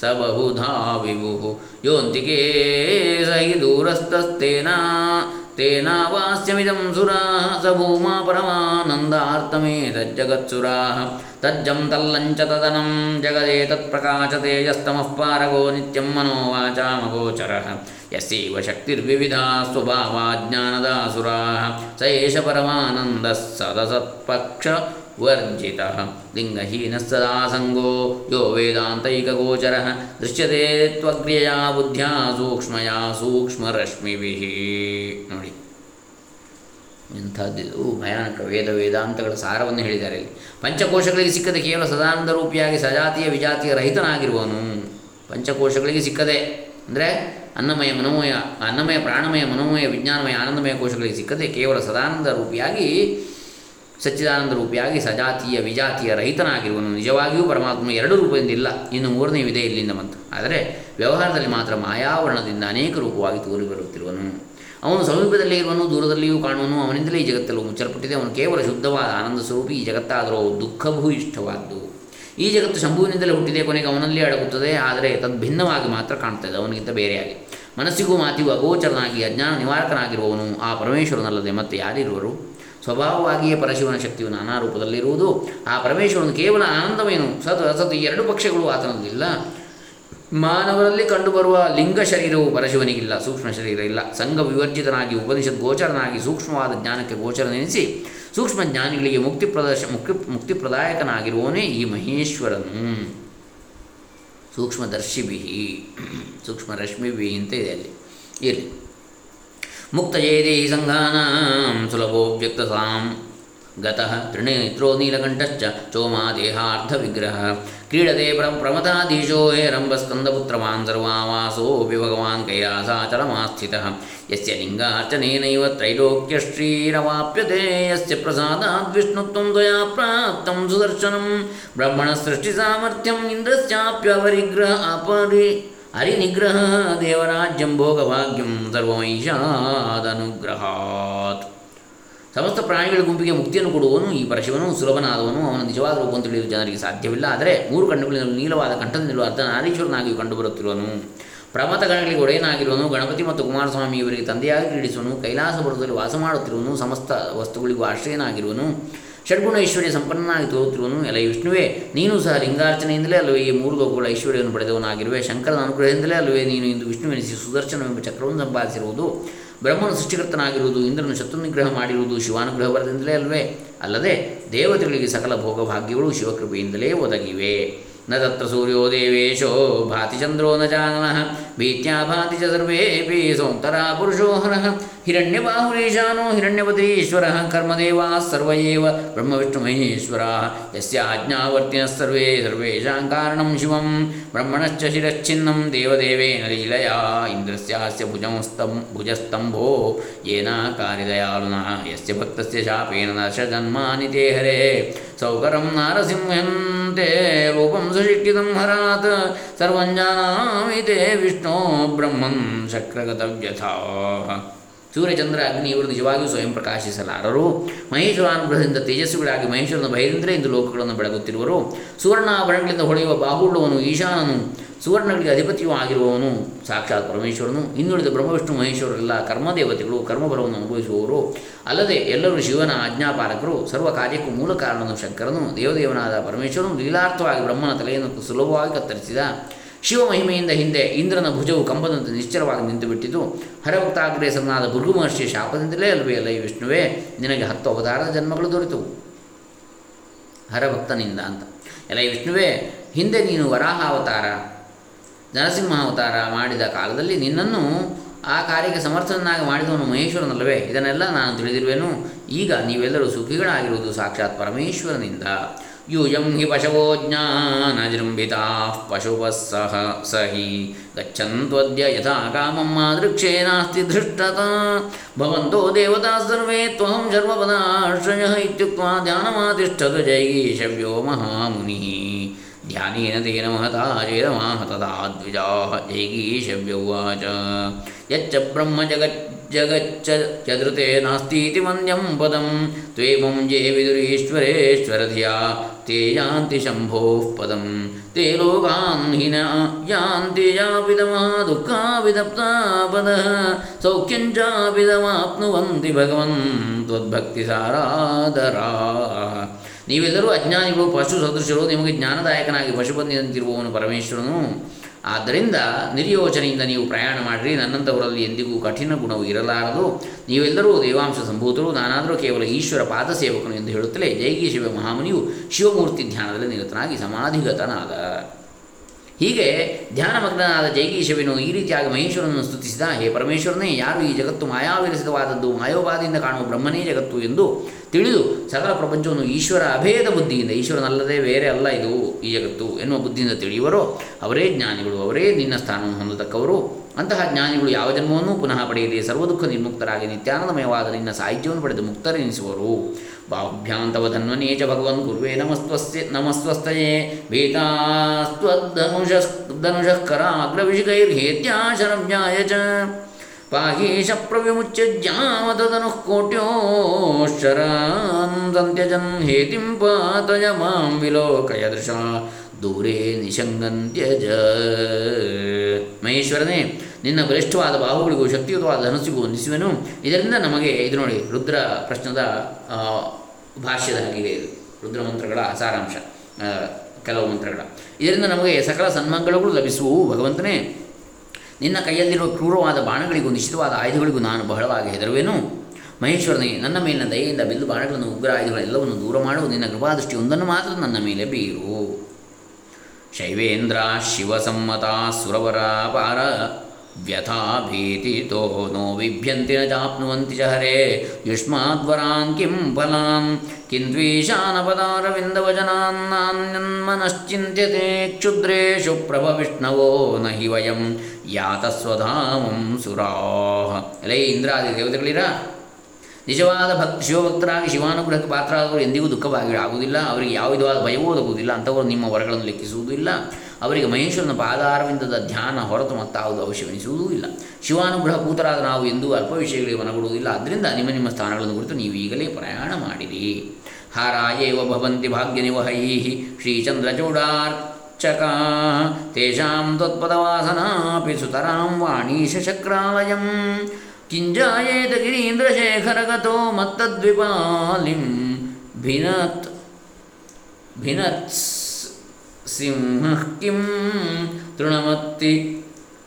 ಸ ಬಹುಧಾ ವಿಭು ಯೋಂತಿಕೆ ಸಹಿ ದೂರಸ್ಥಸ್ತೇನ ಸ ಭೂಮಾ ಪರಮಾನಂದಾರ್ಥಮೇತಜ್ಜಗತ್ಸುರಾः ತಜ್ಜಂ ತಲ್ಲಂಚ ತದನಂ ಜಗದೇ ತತ್ಪ್ರಕಾಶತೆ ಯಸ್ತಮಃ ಪಾರಗೋ ನಿತ್ಯಂ ಮನೋ ವಾಚಾಮಗೋಚರः ಯಸ್ಯೈವ ಶಕ್ತಿರ್ವಿವಿಧಾ ಸ್ವಭಾವಾ ಜ್ಞಾನದಾಸುರಾः ಸ ಏಷ ಪರಮಾನन्दः ಸದಸತ್ಪಕ್ಷ ವರ್ಜಿತಃ ಲಿಂಗಹೀನ ಸದಾ ಸಂಗೋ ಯೋ ವೇದಾಂತೈಕಗೋಚರ ದೃಶ್ಯತೆ ತ್ವಗ್ರ್ಯಯಾ ಬುದ್ಧ್ಯಾ ಸೂಕ್ಷ್ಮಯಾ ಸೂಕ್ಷ್ಮರಶ್ಮಿಭಿ ನೋಡಿ ಇಂಥದ್ದಿದು ಭಯಾನಕ ವೇದ ವೇದಾಂತಗಳ ಸಾರವನ್ನು ಹೇಳಿದ್ದಾರೆ ಇಲ್ಲಿ. ಪಂಚಕೋಶಗಳಿಗೆ ಸಿಕ್ಕದೆ ಕೇವಲ ಸದಾನಂದ ರೂಪಿಯಾಗಿ ಸಜಾತಿಯ ವಿಜಾತಿಯ ರಹಿತನಾಗಿರುವನು. ಪಂಚಕೋಶಗಳಿಗೆ ಸಿಕ್ಕದೆ ಅಂದರೆ ಅನ್ನಮಯ ಮನೋಮಯ ಅನ್ನಮಯ ಪ್ರಾಣಮಯ ಮನೋಮಯ ವಿಜ್ಞಾನಮಯ ಆನಂದಮಯ ಕೋಶಗಳಿಗೆ ಸಿಕ್ಕದೆ ಕೇವಲ ಸದಾನಂದ ರೂಪಿಯಾಗಿ ಸಚ್ಚಿದಾನಂದ ರೂಪಿಯಾಗಿ ಸಜಾತಿಯ, ವಿಜಾತಿಯ ರಹಿತನಾಗಿರುವನು ನಿಜವಾಗಿಯೂ ಪರಮಾತ್ಮ ಎರಡು ರೂಪದಿಂದ ಇಲ್ಲ ಇನ್ನು ಮೂರನೇ ವಿಧೆ ಇಲ್ಲಿಂದ ಬಂತು. ಆದರೆ ವ್ಯವಹಾರದಲ್ಲಿ ಮಾತ್ರ ಮಾಯಾವರಣದಿಂದ ಅನೇಕ ರೂಪವಾಗಿ ತೋರಿ ಬರುತ್ತಿರುವನು ಅವನು ಸಮೀಪದಲ್ಲೇ ಇರುವನು, ದೂರದಲ್ಲಿಯೂ ಕಾಣುವನು, ಅವನಿಂದಲೇ ಈ ಜಗತ್ತಲ್ಲೂ ಮುಚ್ಚಲ್ಪಟ್ಟಿದೆ. ಅವನು ಕೇವಲ ಶುದ್ಧವಾದ ಆನಂದ ಸ್ವರೂಪಿ, ಈ ಜಗತ್ತಾದರೂ ದುಃಖಭೂ ಇಷ್ಟವಾದ್ದು ಈ ಜಗತ್ತು ಶಂಭುವಿನಿಂದಲೇ ಹುಟ್ಟಿದೆ, ಕೊನೆಗೆ ಅವನಲ್ಲೇ ಅಡಗುತ್ತದೆ, ಆದರೆ ತದ್ಭಿನ್ನವಾಗಿ ಮಾತ್ರ ಕಾಣ್ತದೆ ಅವನಿಗಿಂತ ಬೇರೆಯಾಗಿ. ಮನಸ್ಸಿಗೂ ಮಾತಿಗೂ ಅಗೋಚರನಾಗಿ, ಅಜ್ಞಾನ ನಿವಾರಕನಾಗಿರುವವನು ಆ ಪರಮೇಶ್ವರನಲ್ಲದೆ ಮತ್ತೆ ಯಾರಿರುವರು? ಸ್ವಭಾವವಾಗಿಯೇ ಪರಶಿವನ ಶಕ್ತಿಯು ನಾನಾ ರೂಪದಲ್ಲಿರುವುದು. ಆ ಪರಮೇಶ್ವರನು ಕೇವಲ ಆನಂದವೇನು? ಸತ್ ಅಸತ್ ಎರಡು ಪಕ್ಷಗಳು ಆತನಲ್ಲಿಲ್ಲ. ಮಾನವರಲ್ಲಿ ಕಂಡುಬರುವ ಲಿಂಗ ಶರೀರವು ಪರಶಿವನಿಗಿಲ್ಲ, ಸೂಕ್ಷ್ಮ ಶರೀರ ಇಲ್ಲ. ಸಂಘ ವಿವರ್ಜಿತನಾಗಿ, ಉಪನಿಷತ್ ಗೋಚರನಾಗಿ, ಸೂಕ್ಷ್ಮವಾದ ಜ್ಞಾನಕ್ಕೆ ಗೋಚರನೆನಿಸಿ ಸೂಕ್ಷ್ಮ ಜ್ಞಾನಿಗಳಿಗೆ ಮುಕ್ತಿ ಪ್ರದರ್ಶ, ಮುಕ್ತಿ ಮುಕ್ತಿಪ್ರದಾಯಕನಾಗಿರುವವನೇ ಈ ಮಹೇಶ್ವರನು. ಸೂಕ್ಷ್ಮದರ್ಶಿಭಿ ಸೂಕ್ಷ್ಮರಶ್ಮಿಭಿ ಅಂತ ಇದೆ ಅಲ್ಲಿ. ಇರಲಿ. ಮುಕ್ತಯೇ ಸಂಘಾನಾಂ ಸುಲಭೋವ್ಯಕ್ತಸಾಂ ಗತಃ ತೃಣೇತ್ರೋ ನೀಲಕಂಠಶ್ಚ ಚೋಮಾ ದೇಹಾರ್ಧವಿಗ್ರಹ ಕ್ರೀಡತೆ ಪ್ರ ಪ್ರಮತಾಧೀಶೋ ಹೇರಂಬಸ್ಕಂದಪುತ್ರವಾನ್ ಸರ್ವಾವಾಸೋಪಿ ಭಗವಾನ್ ಕೈಲಾಸಾಚಲಮಾಸ್ಥಿತಃ ಯಸ್ಯ ಲಿಂಗಾರ್ಚನೇನೈವ ತ್ರೈಲೋಕ್ಯಶ್ರೀರವಾಪ್ಯತೆ, ಯಸ್ಯ ಪ್ರಸಾದಾದ್ ವಿಷ್ಣುತ್ವಂ ತ್ವಯಾ ಪ್ರಾಪ್ತಂ ಸುದರ್ಶನಂ. ಬ್ರಹ್ಮಣ ಬ್ರಹ್ಮಣಸೃಷ್ಟಿಸಾಮರ್ಥ್ಯಂ ಇಂದ್ರಸ್ಯಾಪ್ಯವರಿಗ್ರಹ ಅಪರಿ ಹರಿನಿಗ್ರಹ ದೇವರಾಜ್ಯಂ ಭೋಗಭಾಗ್ಯಂ ಸರ್ವಮೈಷಾದನುಗ್ರಹಾತ್ ಸಮಸ್ತ ಪ್ರಾಣಿಗಳ ಗುಂಪಿಗೆ ಮುಕ್ತಿಯನ್ನು ಕೊಡುವನು ಈ ಪರಶಿವನು, ಸುಲಭನಾದವನು, ಅವನ ನಿಜವಾದ ರೂಪವನ್ನು ತಿಳಿಯಲು ಜನರಿಗೆ ಸಾಧ್ಯವಿಲ್ಲ. ಆದರೆ ಮೂರು ಕಣ್ಣುಗಳಿಂದ ನೀಲವಾದ ಕಂಠದಿಂದಲೂ ಅರ್ಧನಾರೀಶ್ವರನಾಗಿ ಕಂಡುಬರುತ್ತಿರುವನು. ಪ್ರಮತ ಗಣಗಳಿಗೆ ಒಡೆಯನಾಗಿರುವನು, ಗಣಪತಿ ಮತ್ತು ಕುಮಾರಸ್ವಾಮಿ ಇವರಿಗೆ ತಂದೆಯಾಗಿ ಕ್ರೀಡಿಸುವನು ಕೈಲಾಸಪುರದಲ್ಲಿ ವಾಸ ಮಾಡುತ್ತಿರುವನು, ಸಮಸ್ತ ವಸ್ತುಗಳಿಗೂ ಆಶ್ರಯನಾಗಿರುವನು. ಷಡ್ಗುಣ ಐಶ್ವರ್ಯ ಸಂಪನ್ನನಾಗಿ ತೋರುತ್ತಿರುವನು ಎಲ್ಲ ವಿಷ್ಣುವೇ. ನೀನು ಸಹ ಲಿಂಗಾರ್ಚನೆಯಿಂದಲೇ ಅಲ್ಲವೇ ಈ ಮೂರು ಲೋಕಗಳ ಐಶ್ವರ್ಯವನ್ನು ಪಡೆದವನಾಗಿರುವೆ ಶಂಕರನ ಅನುಗ್ರಹದಿಂದಲೇ ಅಲ್ಲವೇ ನೀನು ಇಂದು ವಿಷ್ಣುವೆನಿಸಿ ಸುದರ್ಶನವೆಂಬ ಚಕ್ರವನ್ನು ಸಂಪಾದಿಸಿರುವುದು. ಬ್ರಹ್ಮನು ಸೃಷ್ಟಿಕರ್ತನಾಗಿರುವುದು, ಇಂದ್ರನು ಶತ್ರು ನಿಗ್ರಹ ಮಾಡಿರುವುದು, ಶಿವಾನುಗ್ರಹ ಬರದಿಂದಲೇ ಅಲ್ವೇ ಅಲ್ಲದೆ ದೇವತೆಗಳಿಗೆ ಸಕಲ ಭೋಗಭಾಗ್ಯಗಳು ಶಿವಕೃಪೆಯಿಂದಲೇ ಒದಗಿವೆ. न तत्र सूर्यो देवेशो भाति न जाननः भीत्या भाति च सर्वेऽपि सोऽन्तरा पुरुषो हरः हिरण्यबाहुरीशानो हिरण्यपतीश्वरः कर्मदेवाः सर्व एव ब्रह्मविष्णुमहेश्वराः यस्याज्ञावर्तिनः सर्वे सर्वेषां कारणं शिवं ब्रह्मणश्च शिरश्चिन्नं देवदेवेन लीलया इन्द्रस्यास्य भुजंस्तं भुजस्तम्भो येनाकारिदयालुनः यस्य भक्तस्य शापेन नश जन्मानि ते हरे ಸೌಕರಂ ನಾರಸಿಂಹಂತೆ ರೂಪಂ ಸುಶಿಕ್ಷಿತಂ ಹರಾತ್ ಸರ್ವಂ ಜಾನಾಮಿ ತೇ ವಿಷ್ಣು ಬ್ರಹ್ಮನ್ ಶಕ್ರಗತವ್ಯಥಾ ಸೂರ್ಯಚಂದ್ರ ಅಗ್ನಿ ಇವರು ನಿಜವಾಗಿಯೂ ಸ್ವಯಂ ಪ್ರಕಾಶಿಸಲಾರರು. ಮಹೇಶ್ವರಾನುಗ್ರಹದಿಂದ ತೇಜಸ್ವಿಗಳಾಗಿ ಮಹೇಶ್ವರನ ಭಯದಿಂದಲೇ ಇಂದು ಲೋಕಗಳನ್ನು ಬೆಳಗುತ್ತಿರುವರು. ಸುವರ್ಣಾಭರಣಗಳಿಂದ ಹೊಳೆಯುವ ಬಾಹುಳ್ಳವನು ಈಶಾನನು. ಸುವರ್ಣಗಳಿಗೆ ಅಧಿಪತಿಯೂ ಆಗಿರುವವನು, ಸಾಕ್ಷಾತ್ ಪರಮೇಶ್ವರನು. ಇನ್ನುಳಿದ ಬ್ರಹ್ಮವಿಷ್ಣು ಮಹೇಶ್ವರರೆಲ್ಲ ಕರ್ಮದೇವತೆಗಳು ಕರ್ಮಫಲವನ್ನು ಅನುಭವಿಸುವವರು. ಅಲ್ಲದೆ ಎಲ್ಲರೂ ಶಿವನ ಆಜ್ಞಾಪಾಲಕರು ಸರ್ವ ಕಾರ್ಯಕ್ಕೂ ಮೂಲ ಕಾರಣನು ಶಂಕರನು. ದೇವದೇವನಾದ ಪರಮೇಶ್ವರನು ಲೀಲಾರ್ಥವಾಗಿ ಬ್ರಹ್ಮನ ತಲೆಯನ್ನು ಸುಲಭವಾಗಿ ಕತ್ತರಿಸಿದ. ಶಿವ ಮಹಿಮೆಯಿಂದ ಹಿಂದೆ ಇಂದ್ರನ ಭುಜವು ಕಂಬದಂತೆ ನಿಶ್ಚಲವಾಗಿ ನಿಂತುಬಿಟ್ಟಿತು. ಹರಭಕ್ತಾಗ್ರೇಸರನಾದ ಭೃಗು ಮಹರ್ಷಿಯ ಶಾಪದಿಂದಲೇ ಅಲ್ವೇ ಅಲ್ಲ ಈ ವಿಷ್ಣುವೇ, ನಿನಗೆ ಹತ್ತು ಅವತಾರದ ಜನ್ಮಗಳು ದೊರೆತವು ಹರಭಕ್ತನಿಂದ ಅಂತ. ಎಲ್ಲ ಈ ವಿಷ್ಣುವೇ, ಹಿಂದೆ ನೀನು ವರಾಹ ಅವತಾರ ನರಸಿಂಹ ಅವತಾರ ಮಾಡಿದ ಕಾಲದಲ್ಲಿ ನಿನ್ನನ್ನು ಆ ಕಾರ್ಯಕ್ಕೆ ಸಮರ್ಥನನ್ನಾಗಿ ಮಾಡಿದವನು ಮಹೇಶ್ವರನಲ್ಲವೇ? ಇದನ್ನೆಲ್ಲ ನಾನು ತಿಳಿದಿರುವೆನು. ಈಗ ನೀವೆಲ್ಲರೂ ಸುಖಿಗಳಾಗಿರುವುದು ಸಾಕ್ಷಾತ್ ಪರಮೇಶ್ವರನಿಂದ. यूयम हि पशवो ज्ञानजृम्भिताः पशुप सह, स हि गच्छन्त्वद्य यथा कामं मादृक्षे नास्ति धृष्टता। भवन्तो देवताः सर्वे त्वहं सर्वपदाश्रयः इत्युक्त्वा ध्यानमातिष्ठतु जैगीषव्यो महामुनिः। ध्यानेन तेन महता चेदमाहतदा द्विजाः जैगीषव्य उवाच। यच्च ब्रह्मजगत् ಜಗಚ್ಚ ಚದೃತೆ ನಾಸ್ತೀತಿ ಮನ್ಯಂ ಪದಂ ತ್ವೇಮಂ ಜೇ ವಿದುರೀಶ್ವರೇಶ್ವರಧಿಯಾ ತೇ ಯಾಂತಿ ಶಂಭೋಃ ಪದಂ ತೇ ಲೋಕಾನ್ ಹಿನ ಯಾಂತಿ ಯಾಪಿದಮಾ ದುಃಖಾವಿದಪ್ತಾ ಪದ ಸೌಖ್ಯಂಚಾಪಿದಮಾಪ್ನುವಂತಿ ಭಗವನ್ ತ್ವದ್ಭಕ್ತಿ ಸಾರಾದರಾ ನೀವೆಲ್ಲರೂ ಅಜ್ಞಾನಿಗಳು, ಪಶು, ಸದೃಶರು, ನಿಮಗೆ ಜ್ಞಾನದಾಯಕನಾಗಿ ಪಶುಪತಿಯಂತಿರುವವನು ಪರಮೇಶ್ವರನು. ಆದ್ದರಿಂದ ನಿರ್ಯೋಜನೆಯಿಂದ ನೀವು ಪ್ರಯಾಣ ಮಾಡಿರಿ. ನನ್ನಂಥವರಲ್ಲಿ ಎಂದಿಗೂ ಕಠಿಣ ಗುಣವು ಇರಲಾರದು. ನೀವೆಲ್ಲರೂ ದೇವಾಂಶ ಸಂಭೂತರು. ನಾನಾದರೂ ಕೇವಲ ಈಶ್ವರ ಪಾದ ಸೇವಕನು ಎಂದು ಹೇಳುತ್ತಲೇ ಜೈಗಿ ಶಿವ ಮಹಾಮುನಿಯು ಶಿವಮೂರ್ತಿ ಧ್ಯಾನದಲ್ಲಿ ನಿರತನಾಗಿ ಸಮಾಧಿಗತನಾದ. ಹೀಗೆ ಧ್ಯಾನಮಗ್ನಾದ ಜೈಗೀಶವಿನು ಈ ರೀತಿಯಾಗಿ ಮಹೇಶ್ವರನನ್ನು ಸ್ತುತಿಸಿದ, ಹೇ ಪರಮೇಶ್ವರನೇ, ಯಾರು ಈ ಜಗತ್ತು ಮಾಯಾವಿರಸಿತವಾದದ್ದು ಮಾಯೋಪಾದಿಯಿಂದ ಕಾಣುವ ಬ್ರಹ್ಮನೇ ಜಗತ್ತು ಎಂದು ತಿಳಿದು ಸಕಲ ಪ್ರಪಂಚವನ್ನು ಈಶ್ವರ ಅಭೇದ ಬುದ್ಧಿಯಿಂದ, ಈಶ್ವರನಲ್ಲದೆ ಬೇರೆ ಅಲ್ಲ ಇದು ಈ ಜಗತ್ತು ಎನ್ನುವ ಬುದ್ಧಿಯಿಂದ ತಿಳಿಯುವರೋ, ಅವರೇ ಜ್ಞಾನಿಗಳು, ಅವರೇ ನಿನ್ನ ಸ್ಥಾನವನ್ನು ಹೊಂದತಕ್ಕವರು. ಅಂತಹ ಜ್ಞಾನಿಗಳು ಯಾವ ಜನ್ಮವನ್ನು ಪುನಃ ಪಡೆಯದೆ ಸರ್ವದುಃಖ ನಿರ್ಮುಕ್ತರಾಗಿ ನಿತ್ಯಾನಂದಮಯವಾದ ನಿನ್ನ ಸಾಹಿತ್ಯವನ್ನು ಪಡೆದು ಮುಕ್ತರೆನಿಸುವರು. ಬಾಹುಭ್ಯಾಂತವಧನ್ವನೇ ಚ ಭಗವನ್ ಗುರುವೇ ನಮಸ್ತ್ವಸ್ಯ ನಮಸ್ತ್ವಸ್ತಯೇ ಭೀತಾಸ್ತ್ವಧನುಷ ಧನುಷಃಕರಾಗ್ರವಿಷಿಕೈರ್ಹೇತ್ಯಾಶರಮ್ಯಾಯ ಚ ಪಾಹೀಶ ಪ್ರವಿಮುಚ್ಯ ಜಾಮತದನುಃ ಕೋಟ್ಯೋಶ್ಚರಾನ್ ಸಂತ್ಯಜನ್ ಹೇತಿಂ ಪಾತಯ ಮಾಂ ವಿಲೋಕಯ ದೃಶ ದೂರೇ ನಿಶಂಗಂತ್ಯಜ. ಮಹೇಶ್ವರನೇ, ನಿನ್ನ ಬಲಿಷ್ಠವಾದ ಬಾಹುಗಳಿಗೂ ಶಕ್ತಿಯುತವಾದ ಧನಸ್ಸಿಗೂ ಹೊಂದಿಸುವೆನು ಇದರಿಂದ ನಮಗೆ, ಇದು ನೋಡಿ, ರುದ್ರ ಪ್ರಶ್ನದ ಭಾಷ್ಯದ ಹಾಗಿದೆ ಇದು ರುದ್ರ ಮಂತ್ರಗಳ ಸಾರಾಂಶ ಕೆಲವು ಮಂತ್ರಗಳ. ಇದರಿಂದ ನಮಗೆ ಸಕಲ ಸನ್ಮಂಗಳಗಳು ಲಭಿಸುವು. ಭಗವಂತನೇ, ನಿನ್ನ ಕೈಯಲ್ಲಿರುವ ಕ್ರೂರವಾದ ಬಾಣಗಳಿಗೂ ನಿಶ್ಚಿತವಾದ ಆಯುಧಗಳಿಗೂ ನಾನು ಬಹಳವಾಗಿ ಹೆದರುವೆನು. ಮಹೇಶ್ವರನೇ, ನನ್ನ ಮೇಲಿನ ದಯೆಯಿಂದ ಬಿಲ್ಲು ಬಾಣಗಳನ್ನು ಉಗ್ರ ಆಯುಧಗಳೆಲ್ಲವನ್ನು ದೂರ ಮಾಡುವ ನಿನ್ನ ಕೃಪಾದೃಷ್ಟಿ ಒಂದನ್ನು ಮಾತ್ರ ನನ್ನ ಮೇಲೆ ಬೀರು. ಶೈವೇಂದ್ರ ಶಿವಸಮ್ಮತ ಸುರವರಾಪಾರ ವ್ಯಥಾ ಭೀತಿತೋ ನೋ ವಿಭ್ಯಂತಿ ನ ಜಾಪ್ನುವಂತಿ ಚ ಹರೇ ಯುಷ್ಮಾದ್ವರಾನ್ ಕಿಂ ಫಲಾನ್ ಕಿಂದ್ವೀಶಾನಪದಾರವಿಂದವಚನಾನ್ನಾನ್ಯನ್ಮನಶ್ಚಿಂತ್ಯತೆ ಕ್ಷುದ್ರೇಷು ಪ್ರಭವಿಷ್ಣವೋ ನ ಹಿ ವಯಂ ಯಾತಸ್ವಧಾಮಂ ಸುರಾಹ. ಎಲೈ ಇಂದ್ರಾದಿ ದೇವತೆಗಳಿರ? ನಿಜವಾದ ಭಕ್, ಶಿವಭಕ್ತರಾಗಿ, ಶಿವಾನುಗ್ರಹಕ್ಕೆ ಪಾತ್ರರಾದವರು ಎಂದಿಗೂ ದುಃಖವಾಗಿ ಆಗುವುದಿಲ್ಲ, ಅವರಿಗೆ ಯಾವ ಭಯವೂ ಒದಗುವುದಿಲ್ಲ ಅಂಥವರು ನಿಮ್ಮ ವರಗಳನ್ನು ಲೆಕ್ಕಿಸುವುದಿಲ್ಲ. ಅವರಿಗೆ ಮಹೇಶ್ವರನ ಪಾದಾರವಿಂದದ ಧ್ಯಾನ ಹೊರತು ಮತ್ತಾವುದು ಅವಶ್ಯವೆನಿಸುವುದೂ ಇಲ್ಲ. ಶಿವಾನುಗ್ರಹ ಕೂತರಾದ ನಾವು ಎಂದೂ ಅಲ್ಪ ವಿಷಯಗಳಿಗೆ ಮನಗೊಡುವುದಿಲ್ಲ. ಆದ್ದರಿಂದ ನಿಮ್ಮ ನಿಮ್ಮ ಸ್ಥಾನಗಳನ್ನು ಕುರಿತು ನೀವು ಈಗಲೇ ಪ್ರಯಾಣ ಮಾಡಿರಿ. ಹಾರಾಯೇವ ಭವಂತಿ ಭಾಗ್ಯನಿವಹೈ ಶ್ರೀಚಂದ್ರಚೂಡಾರ್ಚಕಾ ತೇಷಾಂ ತ್ವತ್ಪದವಾಸನಾಪಿ ಸುತರಾಂ ವಾಣೀಶಕ್ರಾಲಯಂ ಕಿಂಜಾಯೇತ ಗಿರೀಂದ್ರಶೇಖರಗತೋ ಮತ್ತದ್ವಿಪಾಲಿಂ ಭಿನತ್ ಭಿನತ್ಸ್ ಸಿಂಹ ಕಿಂ ತೃಣಮತ್ತಿ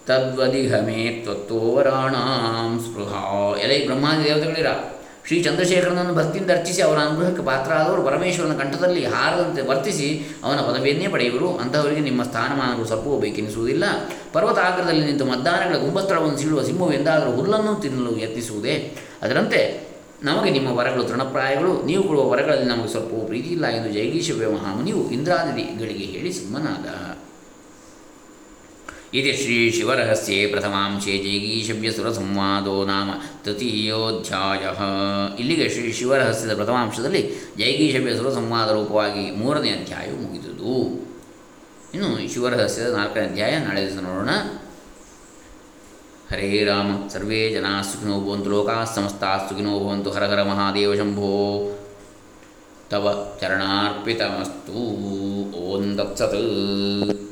ತದ್ವದಿಹ ಮೇ ತ್ವತ್ತೋವರಾಣಾಂ ಸ್ಪೃಹಾ. ಎಲೆ ಬ್ರಹ್ಮಾದಿ ದೇವತೆಗಳಿರ ಶ್ರೀ ಚಂದ್ರಶೇಖರನನ್ನು ಭಕ್ತಿಯಿಂದ ಅರ್ಚಿಸಿ ಅವರ ಅನುಗ್ರಹಕ್ಕೆ ಪಾತ್ರರಾದವರು ಪರಮೇಶ್ವರನ ಕಂಠದಲ್ಲಿ ಹಾರದಂತೆ ವರ್ತಿಸಿ ಅವನ ಪದವಿಯನ್ನೇ ಪಡೆಯುವರು. ಅಂತಹವರಿಗೆ ನಿಮ್ಮ ಸ್ಥಾನಮಾನಗಳು ಸ್ವಲ್ಪವೂ ಬೇಕೆನಿಸುವುದಿಲ್ಲ ಪರ್ವತಾಗ್ರದಲ್ಲಿ ನಿಂತು ಮದ್ದಾನಗಳ ಗುಂಬಸ್ಥಳವನ್ನು ಸೀಳುವ ಸಿಂಹವು ಎಂದಾದರೂ ಹುಲ್ಲನ್ನು ತಿನ್ನಲು ಯತ್ನಿಸುವುದೇ? ಅದರಂತೆ ನಮಗೆ ನಿಮ್ಮ ವರಗಳು ತೃಣಪ್ರಾಯಗಳು. ನೀವು ಕೊಡುವ ವರಗಳಲ್ಲಿ ನಮಗೆ ಸ್ವಲ್ಪವೂ ಪ್ರೀತಿ ಇಲ್ಲ ಎಂದು ಜೈಗೀಶವ್ಯ ವ್ಯವಹಾಮನಿಯು ಇಂದ್ರಾದಿಗಳಿಗೆ ಹೇಳಿ ಸಿಂಹನಾದ. ಶ್ರೀ ಶಿವರಹಸ್ಯೆ ಪ್ರಥಮಾಂಶೆ ಜೈಗೀಶವ್ಯಸುರಸಂವಾದೋ ನಾಮ ತೃತೀಯೋಧ್ಯಾಯ ಇಲ್ಲಿಗೆ ಶ್ರೀ ಶಿವರಹಸ್ಯದ ಪ್ರಥಮಾಂಶದಲ್ಲಿ ಜೈಗೀಶವ್ಯಸುರ ಸಂವಾದ ರೂಪವಾಗಿ ಮೂರನೇ ಅಧ್ಯಾಯವು ಮುಗಿದುದು. ಇನ್ನು ಶಿವರಹಸ್ಯದ ನಾಲ್ಕನೇ ಅಧ್ಯಾಯ, ನಾಳೆ ದಿವಸ ನೋಡೋಣ. ಹರೇ ರಾಮ, ಸರ್ವೇ ಜನಾ ಸುಖಿನೋ ಭವಂತು, ಲೋಕಾ ಸಮಸ್ತಾ ಸುಖಿನೋ ಭವಂತು, ಹರ ಹರ ಮಹಾದೇವ ಶಂಭೋ. ತವ ಚರಣಾರ್ಪಿತಮಸ್ತು, ಓಂ ದತ್ಸತ್